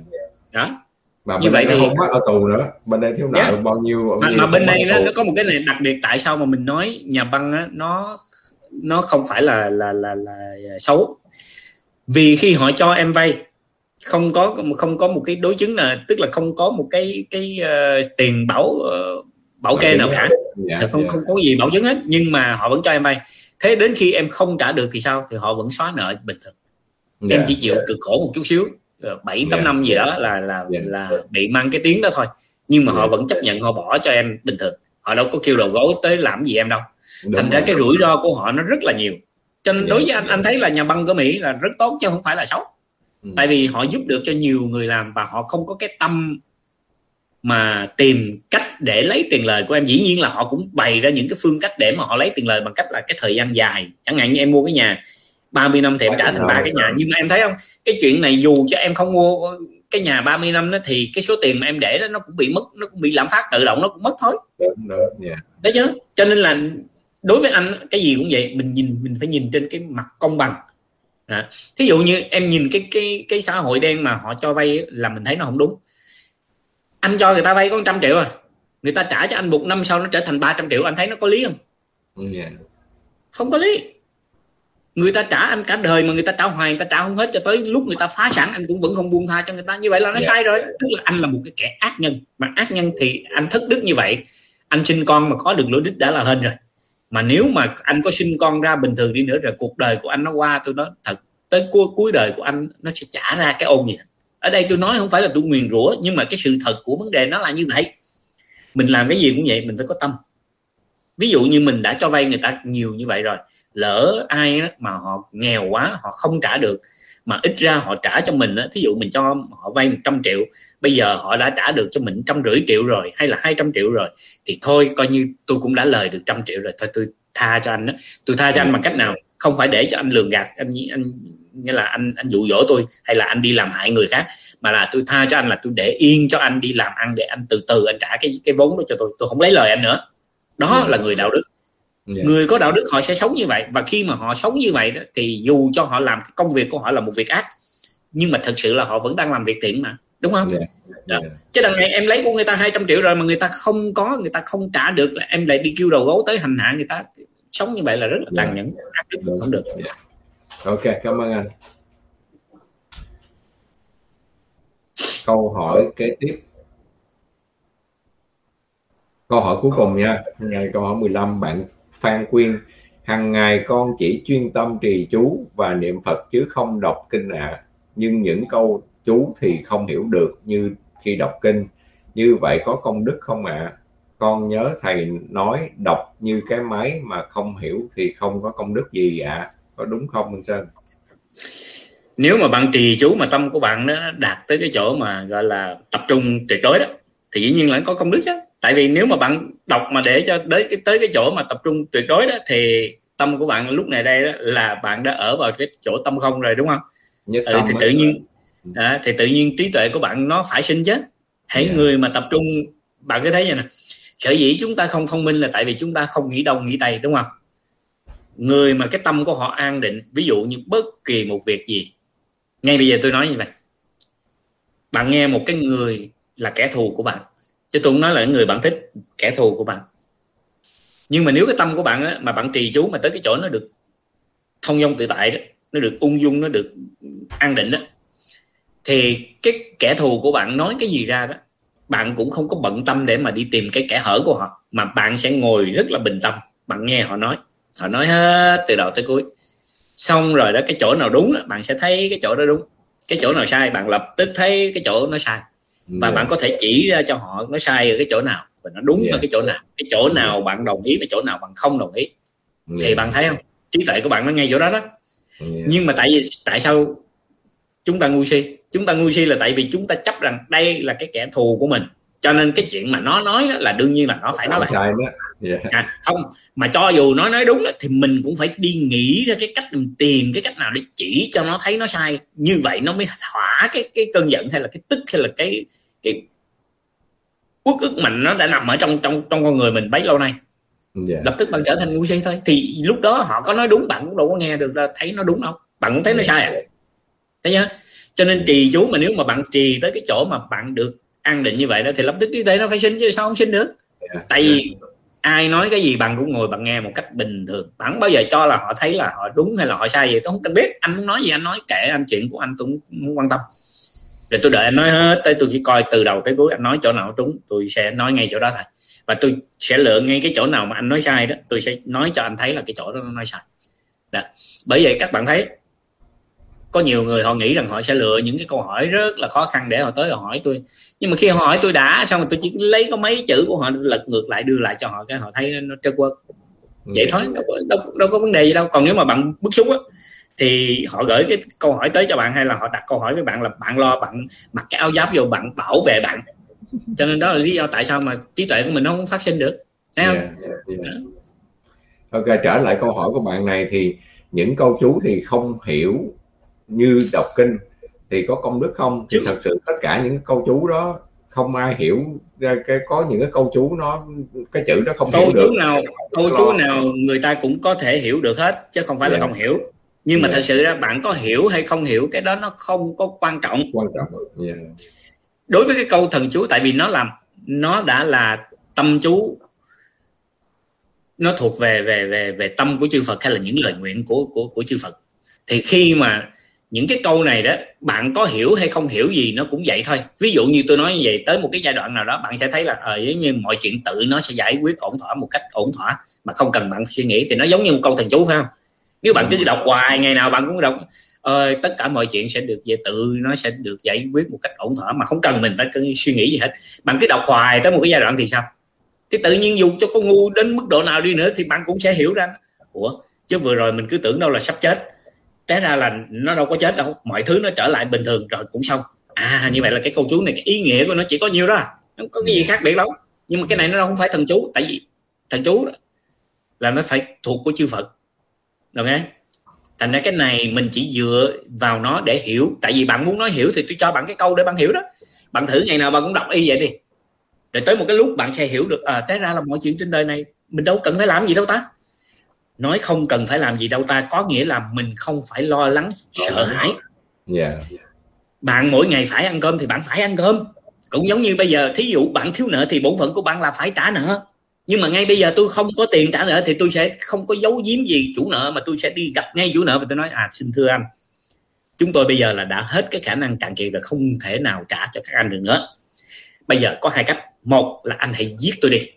Speaker 1: đó
Speaker 2: mà như vậy thì không bắt ở tù nữa bên đây thiếu nợ yeah. bao nhiêu
Speaker 1: mà, mà bên đây nó, nó có một cái này đặc biệt tại sao mà mình nói nhà băng á, nó nó không phải là là là là xấu vì khi họ cho em vay không có không có một cái đối chứng là tức là không có một cái cái uh, tiền bảo uh, bảo kê nào cả. Dạ, không dạ. không có gì bảo chứng hết nhưng mà họ vẫn cho em vay. Thế đến khi em không trả được thì sao? Thì họ vẫn xóa nợ bình thường. Dạ, em chỉ chịu cực khổ một chút xíu bảy tám năm gì đó là là là bị mang cái tiếng đó thôi. Nhưng mà họ vẫn chấp nhận họ bỏ cho em bình thường. Họ đâu có kêu đầu gối tới làm gì em đâu. Đúng thành rồi. ra cái rủi ro của họ nó rất là nhiều. Cho nên đối với anh anh thấy là nhà băng của mỹ là rất tốt chứ không phải là xấu. Ừ. tại vì họ giúp được cho nhiều người làm và họ không có cái tâm mà tìm cách để lấy tiền lời của em. Dĩ nhiên là họ cũng bày ra những cái phương cách để mà họ lấy tiền lời bằng cách là cái thời gian dài. Chẳng hạn như em mua cái nhà 30 năm thì em trả thành ba cái nhà. Nhưng mà em thấy không? Cái chuyện này dù cho em không mua cái nhà 30 năm đó thì cái số tiền mà em để đó nó cũng bị mất nó cũng bị lạm phát tự động nó cũng mất thôi. Đúng, đúng, yeah. đấy chứ cho nên là đối với anh cái gì cũng vậy. Mình nhìn mình phải nhìn trên cái mặt công bằng. À. thí dụ như em nhìn cái cái cái xã hội đen mà họ cho vay là mình thấy nó không đúng anh cho người ta vay có trăm triệu à? Người ta trả cho anh một năm sau nó trở thành 300 triệu anh thấy nó có lý không? Yeah. không có lý. Người ta trả anh cả đời mà người ta trả hoài người ta trả không hết cho tới lúc người ta phá sản anh cũng vẫn không buông tha cho người ta. Như vậy là nó yeah. sai rồi. Tức là anh là một cái kẻ ác nhân. Mà ác nhân thì anh thất đức như vậy. Anh sinh con mà có được lỗi đích đã là hên rồi. Mà nếu mà anh có sinh con ra bình thường đi nữa rồi cuộc đời của anh nó qua tôi nói thật tới cuối, cuối đời của anh nó sẽ trả ra cái ôn gì ở đây tôi nói không phải là tôi nguyền rủa, nhưng mà cái sự thật của vấn đề nó là như vậy. Mình làm cái gì cũng vậy, mình phải có tâm. Ví dụ như mình đã cho vay người ta nhiều như vậy rồi, lỡ ai mà họ nghèo quá, họ không trả được, mà ít ra họ trả cho mình thí dụ mình cho họ vay 100 triệu, bây giờ họ đã trả được cho mình trăm rưỡi triệu rồi, hay là 200 triệu rồi, thì thôi, coi như tôi cũng đã lời được trăm triệu rồi, thôi tôi tha cho anh đó tôi tha cho anh bằng cách nào? Không phải để cho anh lường gạt, anh anh nghĩa là anh anh dụ dỗ tôi hay là anh đi làm hại người khác. Mà là tôi tha cho anh là tôi để yên cho anh đi làm ăn để anh từ từ anh trả cái cái vốn đó cho tôi. Tôi không lấy lời anh nữa. Đó là người đạo đức. Yeah. người có đạo đức họ sẽ sống như vậy. Và khi mà họ sống như vậy đó, thì dù cho họ làm công việc của họ là một việc ác nhưng mà thật sự là họ vẫn đang làm việc thiện mà. Đúng không? Yeah. Yeah. chứ đằng này em lấy của người ta 200 triệu rồi mà người ta không có người ta không trả được là em lại đi kêu đầu gấu tới hành hạ người ta. Sống như vậy là rất là tàn nhẫn ác đức không được. Yeah
Speaker 2: ok, cảm ơn anh câu hỏi kế tiếp câu hỏi cuối cùng nha câu hỏi 15 bạn Phan Quyên hàng ngày con chỉ chuyên tâm trì chú và niệm Phật chứ không đọc kinh ạ à. nhưng những câu chú thì không hiểu được như khi đọc kinh như vậy có công đức không ạ à? con nhớ thầy nói đọc như cái máy mà không hiểu thì không có công đức gì ạ à? Có đúng không Minh Sơn?
Speaker 1: Nếu mà bạn trì chú mà tâm của bạn nó đạt tới cái chỗ mà gọi là tập trung tuyệt đối đó thì dĩ nhiên là có công đức chứ. Tại vì nếu mà bạn đọc mà để cho tới cái tới cái chỗ mà tập trung tuyệt đối đó thì tâm của bạn lúc này đây đó, là bạn đã ở vào cái chỗ tâm không rồi đúng không? Nhất ừ, thì tự nhiên à, thì tự nhiên trí tuệ của bạn nó phải sinh chứ. Hãy yeah. người mà tập trung bạn cứ thấy vậy nè sở dĩ chúng ta không thông minh là tại vì chúng ta không nghĩ đông nghĩ tây đúng không người mà cái tâm của họ an định ví dụ như bất kỳ một việc gì. Ngay bây giờ tôi nói như vậy. Bạn nghe một cái người là kẻ thù của bạn. Chứ tôi không nói là người bạn thích kẻ thù của bạn. Nhưng mà nếu cái tâm của bạn á, mà bạn trì chú mà tới cái chỗ nó được thông dong tự tại đó nó được ung dung nó được an định đó thì cái kẻ thù của bạn nói cái gì ra đó bạn cũng không có bận tâm để mà đi tìm cái kẻ hở của họ mà bạn sẽ ngồi rất là bình tâm bạn nghe họ nói họ nói hết từ đầu tới cuối. Xong rồi đó cái chỗ nào đúng đó, bạn sẽ thấy cái chỗ đó đúng. Cái chỗ nào sai bạn lập tức thấy cái chỗ nó sai. Và yeah. bạn có thể chỉ ra cho họ nó sai ở cái chỗ nào và nó đúng yeah. ở cái chỗ nào. Cái chỗ nào bạn đồng ý và chỗ nào bạn không đồng ý. Yeah. thì bạn thấy không? Trí tuệ của bạn nó ngay chỗ đó đó. Yeah. nhưng mà tại vì tại sao chúng ta ngu si? Chúng ta ngu si là tại vì chúng ta chấp rằng đây là cái kẻ thù của mình cho nên cái chuyện mà nó nói là đương nhiên là nó phải nói vậy. Yeah. à, không mà cho dù nó nói đúng đó, thì mình cũng phải đi nghĩ ra cái cách mình tìm cái cách nào để chỉ cho nó thấy nó sai. Như vậy nó mới thỏa cái cái cơn giận hay là cái tức hay là cái cái uất ức mạnh nó đã nằm ở trong trong trong con người mình bấy lâu nay. Yeah. Dạ. lập tức bạn trở thành ngu si thôi. Thì lúc đó họ có nói đúng bạn cũng đâu có nghe được là thấy nó đúng đâu. Bạn cũng thấy nó sai à? Thấy chưa? Cho nên trì chú mà nếu mà bạn trì tới cái chỗ mà bạn được an định như vậy đó thì lập tức trí tuệ nó phải sinh chứ sao không sinh được? Yeah. Tại vì ai nói cái gì bạn cũng ngồi bạn nghe một cách bình thường. Bạn bao giờ cho là họ thấy là họ đúng hay là họ sai gì tôi không cần biết. Anh muốn nói gì anh nói kệ anh chuyện của anh tôi không quan tâm. Để tôi đợi anh nói hết tới tôi chỉ coi từ đầu tới cuối anh nói chỗ nào trúng tôi sẽ nói ngay chỗ đó thôi. Và tôi sẽ lựa ngay cái chỗ nào mà anh nói sai đó tôi sẽ nói cho anh thấy là cái chỗ đó nó nói sai. Đó. bởi vậy các bạn thấy có nhiều người họ nghĩ rằng họ sẽ lựa những cái câu hỏi rất là khó khăn để họ tới họ hỏi tôi nhưng mà khi họ hỏi tôi đã xong rồi tôi chỉ lấy có mấy chữ của họ lật ngược lại đưa lại cho họ cái họ thấy nó trơn quơ. Vậy thôi đâu, đâu, đâu có vấn đề gì đâu. Còn nếu mà bạn bức xúc á thì họ gửi cái câu hỏi tới cho bạn hay là họ đặt câu hỏi với bạn là bạn lo bạn mặc cái áo giáp vô bạn bảo vệ bạn. Cho nên đó là lý do tại sao mà trí tuệ của mình nó không phát sinh được. Thấy không? Yeah, yeah, yeah.
Speaker 2: ok trở lại câu hỏi của bạn này thì những câu chú thì không hiểu như đọc kinh thì có công đức không thì thật sự tất cả những câu chú đó không ai hiểu cái có những cái câu chú nó cái chữ đó không
Speaker 1: câu
Speaker 2: hiểu
Speaker 1: chú được. nào câu chú nào người ta cũng có thể hiểu được hết chứ không phải yeah. là dạ. không hiểu nhưng mà yeah. Dạ. thật sự ra bạn có hiểu hay không hiểu cái đó nó không có quan trọng
Speaker 2: quan trọng yeah. Dạ.
Speaker 1: đối với cái câu thần chú tại vì nó làm nó đã là tâm chú nó thuộc về về về về tâm của chư Phật hay là những lời nguyện của của của chư Phật thì khi mà những cái câu này đó bạn có hiểu hay không hiểu gì nó cũng vậy thôi. Ví dụ như tôi nói như vậy tới một cái giai đoạn nào đó bạn sẽ thấy là ờ à, như mọi chuyện tự nó sẽ giải quyết ổn thỏa một cách ổn thỏa mà không cần bạn suy nghĩ thì nó giống như một câu thần chú phải không? Nếu bạn cứ đọc hoài ngày nào bạn cũng đọc ờ, tất cả mọi chuyện sẽ được về tự nó sẽ được giải quyết một cách ổn thỏa mà không cần mình phải suy nghĩ gì hết. Bạn cứ đọc hoài tới một cái giai đoạn thì sao? Cái tự nhiên dù cho con ngu đến mức độ nào đi nữa thì bạn cũng sẽ hiểu ra. Ủa chứ vừa rồi mình cứ tưởng đâu là sắp chết té ra là nó đâu có chết đâu, mọi thứ nó trở lại bình thường rồi cũng xong. À như vậy là cái câu chú này, cái ý nghĩa của nó chỉ có nhiêu đó không có cái gì khác biệt đâu. Nhưng mà cái này nó đâu không phải thần chú, tại vì thần chú đó là nó phải thuộc của chư phật. Ok thành ra cái này mình chỉ dựa vào nó để hiểu, tại vì bạn muốn nói hiểu thì tôi cho bạn cái câu để bạn hiểu đó. Bạn thử ngày nào bạn cũng đọc y vậy đi. Rồi tới một cái lúc bạn sẽ hiểu được à té ra là mọi chuyện trên đời này mình đâu cần phải làm gì đâu ta nói không cần phải làm gì đâu ta có nghĩa là mình không phải lo lắng sợ hãi. yeah. Dạ. bạn mỗi ngày phải ăn cơm thì bạn phải ăn cơm. Cũng giống như bây giờ thí dụ bạn thiếu nợ thì bổn phận của bạn là phải trả nợ. Nhưng mà ngay bây giờ tôi không có tiền trả nợ thì tôi sẽ không có giấu giếm gì chủ nợ mà tôi sẽ đi gặp ngay chủ nợ và tôi nói à xin thưa anh. Chúng tôi bây giờ là đã hết cái khả năng cạn kiệt và không thể nào trả cho các anh được nữa. Bây giờ có hai cách. Một là anh hãy giết tôi đi.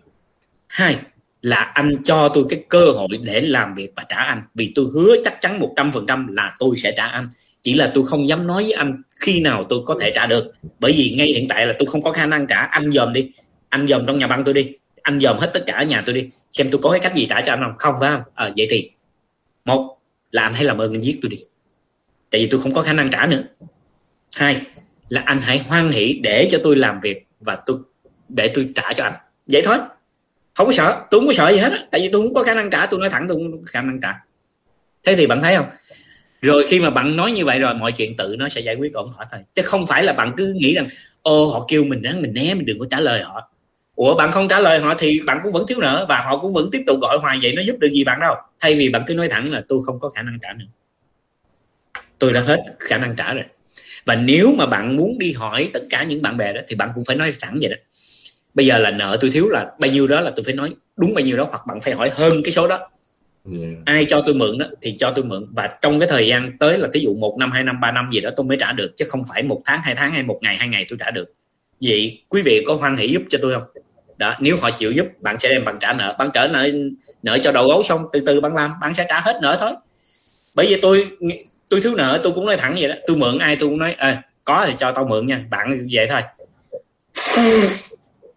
Speaker 1: Hai là anh cho tôi cái cơ hội để làm việc và trả anh. Vì tôi hứa chắc chắn một trăm phần trăm là tôi sẽ trả anh. Chỉ là tôi không dám nói với anh khi nào tôi có thể trả được. Bởi vì ngay hiện tại là tôi không có khả năng trả. Anh dòm đi. Anh dòm trong nhà băng tôi đi. Anh dòm hết tất cả ở nhà tôi đi. Xem tôi có cái cách gì trả cho anh không? Không phải không? À, vậy thì một là anh hãy làm ơn anh giết tôi đi. Tại vì tôi không có khả năng trả nữa. Hai là anh hãy hoan hỷ để cho tôi làm việc và tôi để tôi trả cho anh. Vậy thôi không có sợ, tôi không có sợ gì hết. Tại vì tôi không có khả năng trả, tôi nói thẳng tôi không có khả năng trả. Thế thì bạn thấy không? Rồi khi mà bạn nói như vậy rồi, mọi chuyện tự nó sẽ giải quyết ổn thỏa thôi. Chứ không phải là bạn cứ nghĩ rằng ô họ kêu mình ráng, mình né, mình đừng có trả lời họ. Ủa, bạn không trả lời họ thì bạn cũng vẫn thiếu nợ và họ cũng vẫn tiếp tục gọi hoài vậy, nó giúp được gì bạn đâu. Thay vì bạn cứ nói thẳng là, tôi không có khả năng trả nữa. Tôi đã hết khả năng trả rồi. Và nếu mà bạn muốn đi hỏi tất cả những bạn bè đó, thì bạn cũng phải nói sẵn vậy đó bây giờ là nợ tôi thiếu là bao nhiêu đó là tôi phải nói đúng bao nhiêu đó hoặc bạn phải hỏi hơn cái số đó. Yeah. ai cho tôi mượn đó thì cho tôi mượn. Và trong cái thời gian tới là thí dụ một năm hai năm ba năm gì đó tôi mới trả được chứ không phải một tháng hai tháng hay một ngày hai ngày tôi trả được. Vậy quý vị có hoan hỷ giúp cho tôi không? Đó nếu họ chịu giúp bạn sẽ đem bằng trả nợ. Bạn trả nợ nợ cho đầu gấu xong từ từ bạn làm bạn sẽ trả hết nợ thôi. Bởi vì tôi tôi thiếu nợ tôi cũng nói thẳng vậy đó. Tôi mượn ai tôi cũng nói ê có thì cho tao mượn nha bạn vậy thôi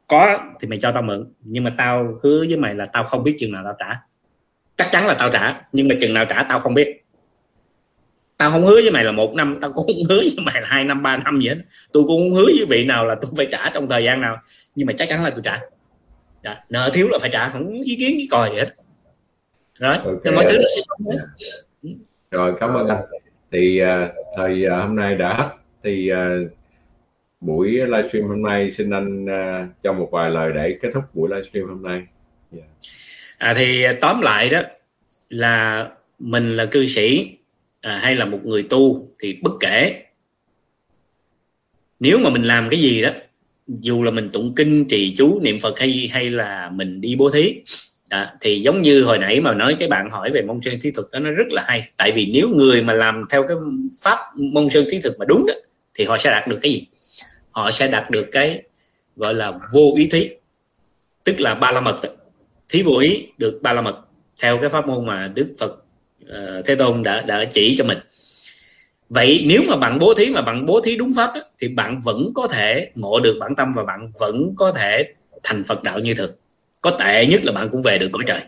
Speaker 1: có thì mày cho tao mượn. Nhưng mà tao hứa với mày là tao không biết chừng nào tao trả. Chắc chắn là tao trả nhưng mà chừng nào trả tao không biết. Tao không hứa với mày là một năm tao cũng không hứa với mày là hai năm ba năm gì hết. Tôi cũng không hứa với vị nào là tôi phải trả trong thời gian nào. Nhưng mà chắc chắn là tôi trả. Đã. nợ thiếu là phải trả không ý kiến cái còi gì hết. Rồi okay. mọi thứ nó sẽ xong hết
Speaker 2: rồi cảm ơn anh. Thì uh, thời uh, hôm nay đã hết. Thì uh, buổi livestream hôm nay. Xin anh uh, cho một vài lời để kết thúc buổi livestream hôm nay. Yeah.
Speaker 1: À thì à, tóm lại đó là mình là cư sĩ à, hay là một người tu thì bất kể. Nếu mà mình làm cái gì đó dù là mình tụng kinh trì chú niệm phật hay hay là mình đi bố thí à, thì giống như hồi nãy mà nói cái bạn hỏi về mông sơn thí thực đó nó rất là hay. Tại vì nếu người mà làm theo cái pháp mông sơn thí thực mà đúng đó thì họ sẽ đạt được cái gì? Họ sẽ đạt được cái gọi là vô ý thí. Tức là ba la mật thí vô ý được ba la mật theo cái pháp môn mà đức phật uh, thế tôn đã đã chỉ cho mình. Vậy nếu mà bạn bố thí mà bạn bố thí đúng pháp đó, thì bạn vẫn có thể ngộ được bản tâm và bạn vẫn có thể thành phật đạo như thường. Có tệ nhất là bạn cũng về được cõi trời.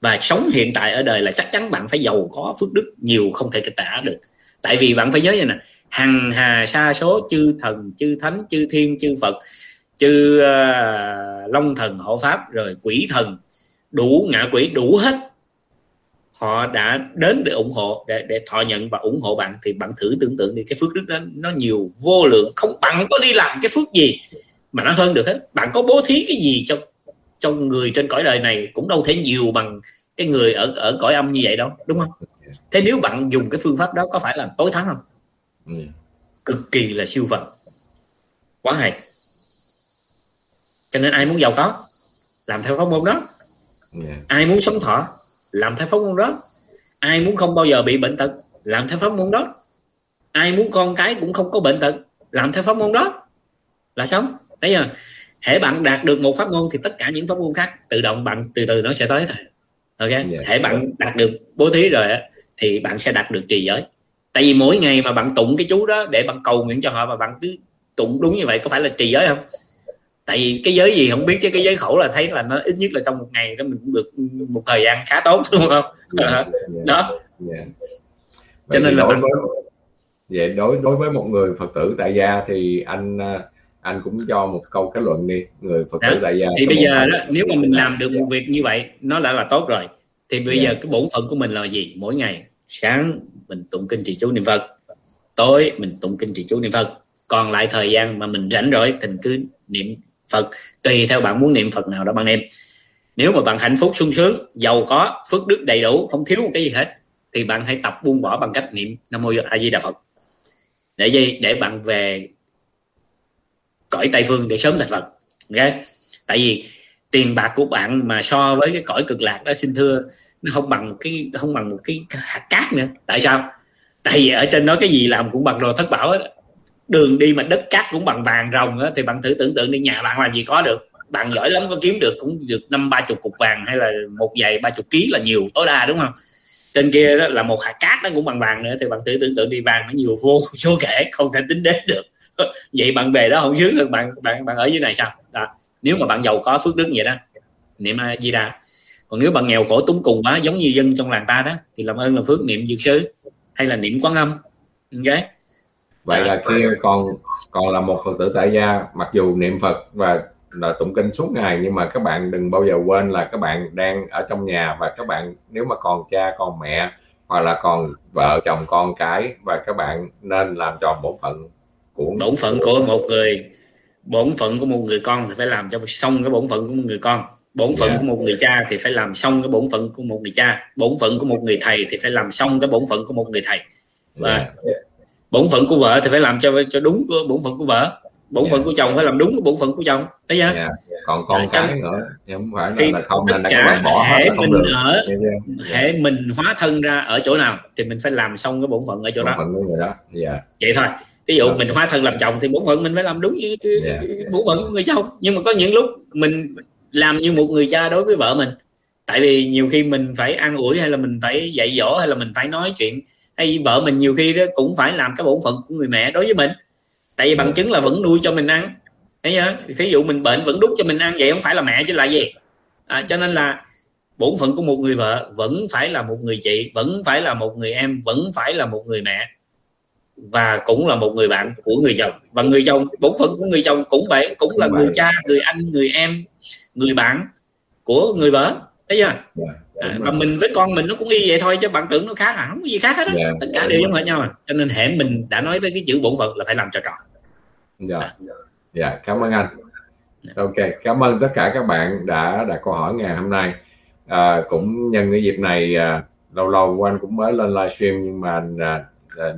Speaker 1: Và sống hiện tại ở đời là chắc chắn bạn phải giàu có phước đức nhiều không thể tả được. Tại vì bạn phải nhớ như này hằng hà sa số chư thần chư thánh chư thiên chư phật chư uh, long thần hộ pháp rồi quỷ thần đủ ngạ quỷ đủ hết. Họ đã đến để ủng hộ để để thọ nhận và ủng hộ bạn. Thì bạn thử tưởng tượng đi cái phước đức đó nó nhiều vô lượng. Không bạn có đi làm cái phước gì mà nó hơn được hết. Bạn có bố thí cái gì cho cho người trên cõi đời này cũng đâu thể nhiều bằng cái người ở ở cõi âm như vậy đâu đúng không? Thế nếu bạn dùng cái phương pháp đó có phải là tối thắng không? Ừ. cực kỳ là siêu phật quá hay. Cho nên ai muốn giàu có làm theo pháp môn đó. Yeah. ai muốn sống thọ làm theo pháp môn đó. Ai muốn không bao giờ bị bệnh tật làm theo pháp môn đó. Ai muốn con cái cũng không có bệnh tật làm theo pháp môn đó. Là sống thấy chưa? Hễ bạn đạt được một pháp môn thì tất cả những pháp môn khác tự động bạn từ từ nó sẽ tới thôi. Ok? Yeah. Dạ. hễ bạn đạt được bố thí rồi thì bạn sẽ đạt được trì giới tại vì mỗi ngày mà bạn tụng cái chú đó để bạn cầu nguyện cho họ và bạn cứ tụng đúng như vậy có phải là trì giới không? Tại vì cái giới gì không biết chứ cái giới khẩu là thấy là nó ít nhất là trong một ngày đó mình cũng được một thời gian khá tốt đúng không? Yeah, dạ, yeah, dạ, đó. Yeah.
Speaker 2: cho nên là đối với, vậy đối đối với một người phật tử tại gia thì anh anh cũng cho một câu kết luận đi. Người phật tử tại gia
Speaker 1: thì bây giờ đó nếu mà mình làm được một việc như vậy nó đã là tốt rồi. Thì bây yeah. giờ cái bổn phận của mình là gì? Mỗi ngày sáng mình tụng kinh trì chú niệm phật. Tối mình tụng kinh trì chú niệm phật. Còn lại thời gian mà mình rảnh rỗi thì cứ niệm phật, tùy theo bạn muốn niệm phật nào đó bạn niệm. Nếu mà bạn hạnh phúc sung sướng, giàu có, phước đức đầy đủ, không thiếu một cái gì hết, thì bạn hãy tập buông bỏ bằng cách niệm nam mô a di đà phật. Để gì? Để bạn về cõi tây phương để sớm thành phật. Ok? Tại vì tiền bạc của bạn mà so với cái cõi cực lạc đó, xin thưa nó không bằng một cái không bằng một cái hạt cát nữa. Tại sao? Tại vì ở trên đó cái gì làm cũng bằng đồ thất bảo đó. đường đi mà đất cát cũng bằng vàng rồng đó, thì bạn thử tưởng tượng đi nhà bạn làm gì có được. Bạn giỏi lắm có kiếm được cũng được năm ba chục cục vàng hay là một giày ba chục ký là nhiều tối đa đúng không? Trên kia đó là một hạt cát nó cũng bằng vàng nữa thì bạn thử tưởng tượng đi vàng nó nhiều vô số kể không thể tính đến được. Vậy bạn về đó không sướng hơn bạn bạn bạn ở dưới này sao? Đó. nếu mà bạn giàu có phước đức vậy đó. Niệm a di đà còn nếu bạn nghèo khổ túng cùng quá giống như dân trong làng ta đó thì làm ơn là phước niệm dược sư hay là niệm quán âm. Ok.
Speaker 2: Vậy là khi còn còn là một phật tử tại gia mặc dù niệm phật và là tụng kinh suốt ngày nhưng mà các bạn đừng bao giờ quên là các bạn đang ở trong nhà và các bạn nếu mà còn cha còn mẹ hoặc là còn vợ chồng con cái và các bạn nên làm tròn bổn phận
Speaker 1: của bổn phận của một người bổn phận của một người con thì phải làm cho xong cái bổn phận của một người con bổn phận yeah. của một người cha thì phải làm xong cái bổn phận của một người cha bổn phận của một người thầy thì phải làm xong cái bổn phận của một người thầy và yeah. bổn phận của vợ thì phải làm cho cho đúng của bổn phận của vợ bổn yeah. phận của chồng phải làm đúng bổn phận của chồng thấy chưa yeah.
Speaker 2: còn con à, cái nữa không phải
Speaker 1: thì là không tất cả bỏ hệ mình được. ở hệ mình hóa thân ra ở chỗ nào thì mình phải làm xong cái bổn phận ở chỗ bổn đó, phận người đó. Yeah. vậy thôi ví dụ mình hóa thân làm chồng thì bổn phận mình phải làm đúng như yeah. bổn phận của người chồng nhưng mà có những lúc mình làm như một người cha đối với vợ mình. Tại vì nhiều khi mình phải an ủi hay là mình phải dạy dỗ hay là mình phải nói chuyện. Hay vợ mình nhiều khi đó cũng phải làm cái bổn phận của người mẹ đối với mình. Tại vì bằng chứng là vẫn nuôi cho mình ăn. Thấy chưa? Ví dụ mình bệnh vẫn đút cho mình ăn vậy không phải là mẹ chứ là gì? À, cho nên là bổn phận của một người vợ vẫn phải là một người chị vẫn phải là một người em vẫn phải là một người mẹ và cũng là một người bạn của người chồng. Và người chồng bổn phận của người chồng cũng vậy cũng là người cha người anh người em người bạn của người vợ. Thấy chưa? Dạ, à, và mình với con mình nó cũng y vậy thôi chứ bạn tưởng nó khác à không có gì khác hết á. Yeah, tất cả đều giống hệt nhau à. cho nên hệ mình đã nói tới cái chữ bổn phận là phải làm cho tròn.
Speaker 2: Dạ. À. dạ cảm ơn anh. Dạ. ok cảm ơn tất cả các bạn đã đặt câu hỏi ngày hôm nay. À, cũng nhân cái dịp này à, lâu lâu anh cũng mới lên livestream nhưng mà à,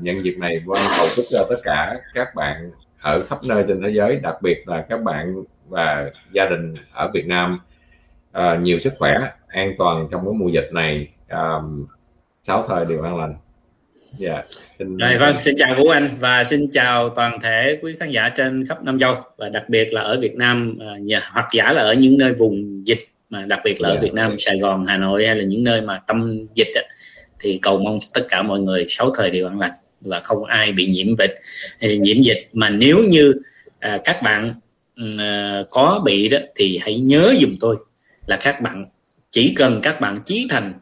Speaker 2: nhân dịp này quang cầu chúc cho tất cả các bạn ở khắp nơi trên thế giới đặc biệt là các bạn và gia đình ở Việt Nam uh, nhiều sức khỏe an toàn trong cái mùa dịch này um, sáu thời đều an lành
Speaker 1: dạ yeah. xin... rồi vâng xin chào Vũ Anh và xin chào toàn thể quý khán giả trên khắp Nam Châu và đặc biệt là ở Việt Nam uh, hoặc giả là ở những nơi vùng dịch mà đặc biệt là yeah. ở dạ. Việt Nam Sài Gòn Hà Nội hay là những nơi mà tâm dịch ấy, thì cầu mong tất cả mọi người sáu thời đều an lành và không ai bị nhiễm dịch à, nhiễm dịch. Mà nếu như à, các bạn à, có bị đó thì hãy nhớ dùm tôi là các bạn chỉ cần các bạn chí thành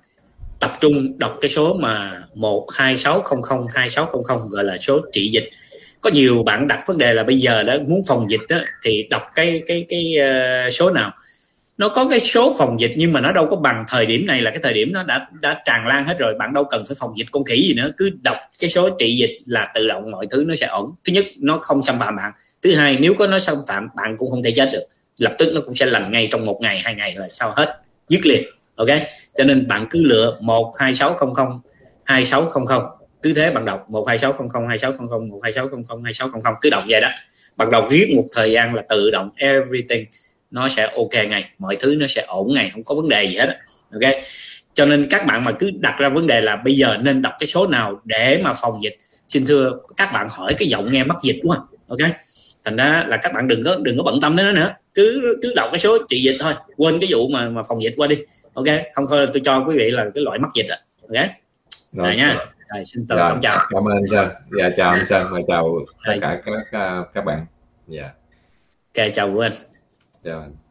Speaker 1: tập trung đọc cái số mà một hai sáu không không hai sáu không không gọi là số trị dịch. Có nhiều bạn đặt vấn đề là bây giờ đó muốn phòng dịch đó, thì đọc cái cái cái uh, số nào? Nó có cái số phòng dịch, nhưng mà nó đâu có bằng thời điểm này là cái thời điểm nó đã đã tràn lan hết rồi. Bạn đâu cần phải phòng dịch con khỉ gì nữa. Cứ đọc cái số trị dịch là tự động mọi thứ nó sẽ ổn. Thứ nhất, nó không xâm phạm bạn. Thứ hai, nếu có nó xâm phạm, bạn cũng không thể chết được. Lập tức nó cũng sẽ lành ngay trong một ngày, hai ngày là sao hết. Dứt liền, ok? Cho nên bạn cứ lựa một hai sáu không không, hai sáu không không. Cứ thế bạn đọc, một hai sáu không không, hai sáu không không, một hai sáu không không, hai sáu không không. Cứ đọc vậy đó. Bạn đọc riết một thời gian là tự động everything nó sẽ ok ngay mọi thứ nó sẽ ổn ngay không có vấn đề gì hết ok? Cho nên các bạn mà cứ đặt ra vấn đề là bây giờ nên đọc cái số nào để mà phòng dịch. Xin thưa các bạn hỏi cái giọng nghe mắc dịch quá ok? Thành ra là các bạn đừng có đừng có bận tâm đến nó nữa. Cứ cứ đọc cái số trị dịch thôi quên cái vụ mà mà phòng dịch qua đi ok? Không thôi tôi cho quý vị là cái loại mắc dịch đó ok? Rồi, rồi nha. rồi. Xin
Speaker 2: tôi dạ, chào. cảm ơn anh sơn dạ chào anh sơn và chào tất cả các các bạn. Dạ.
Speaker 1: Ok chào quý anh
Speaker 2: chào anh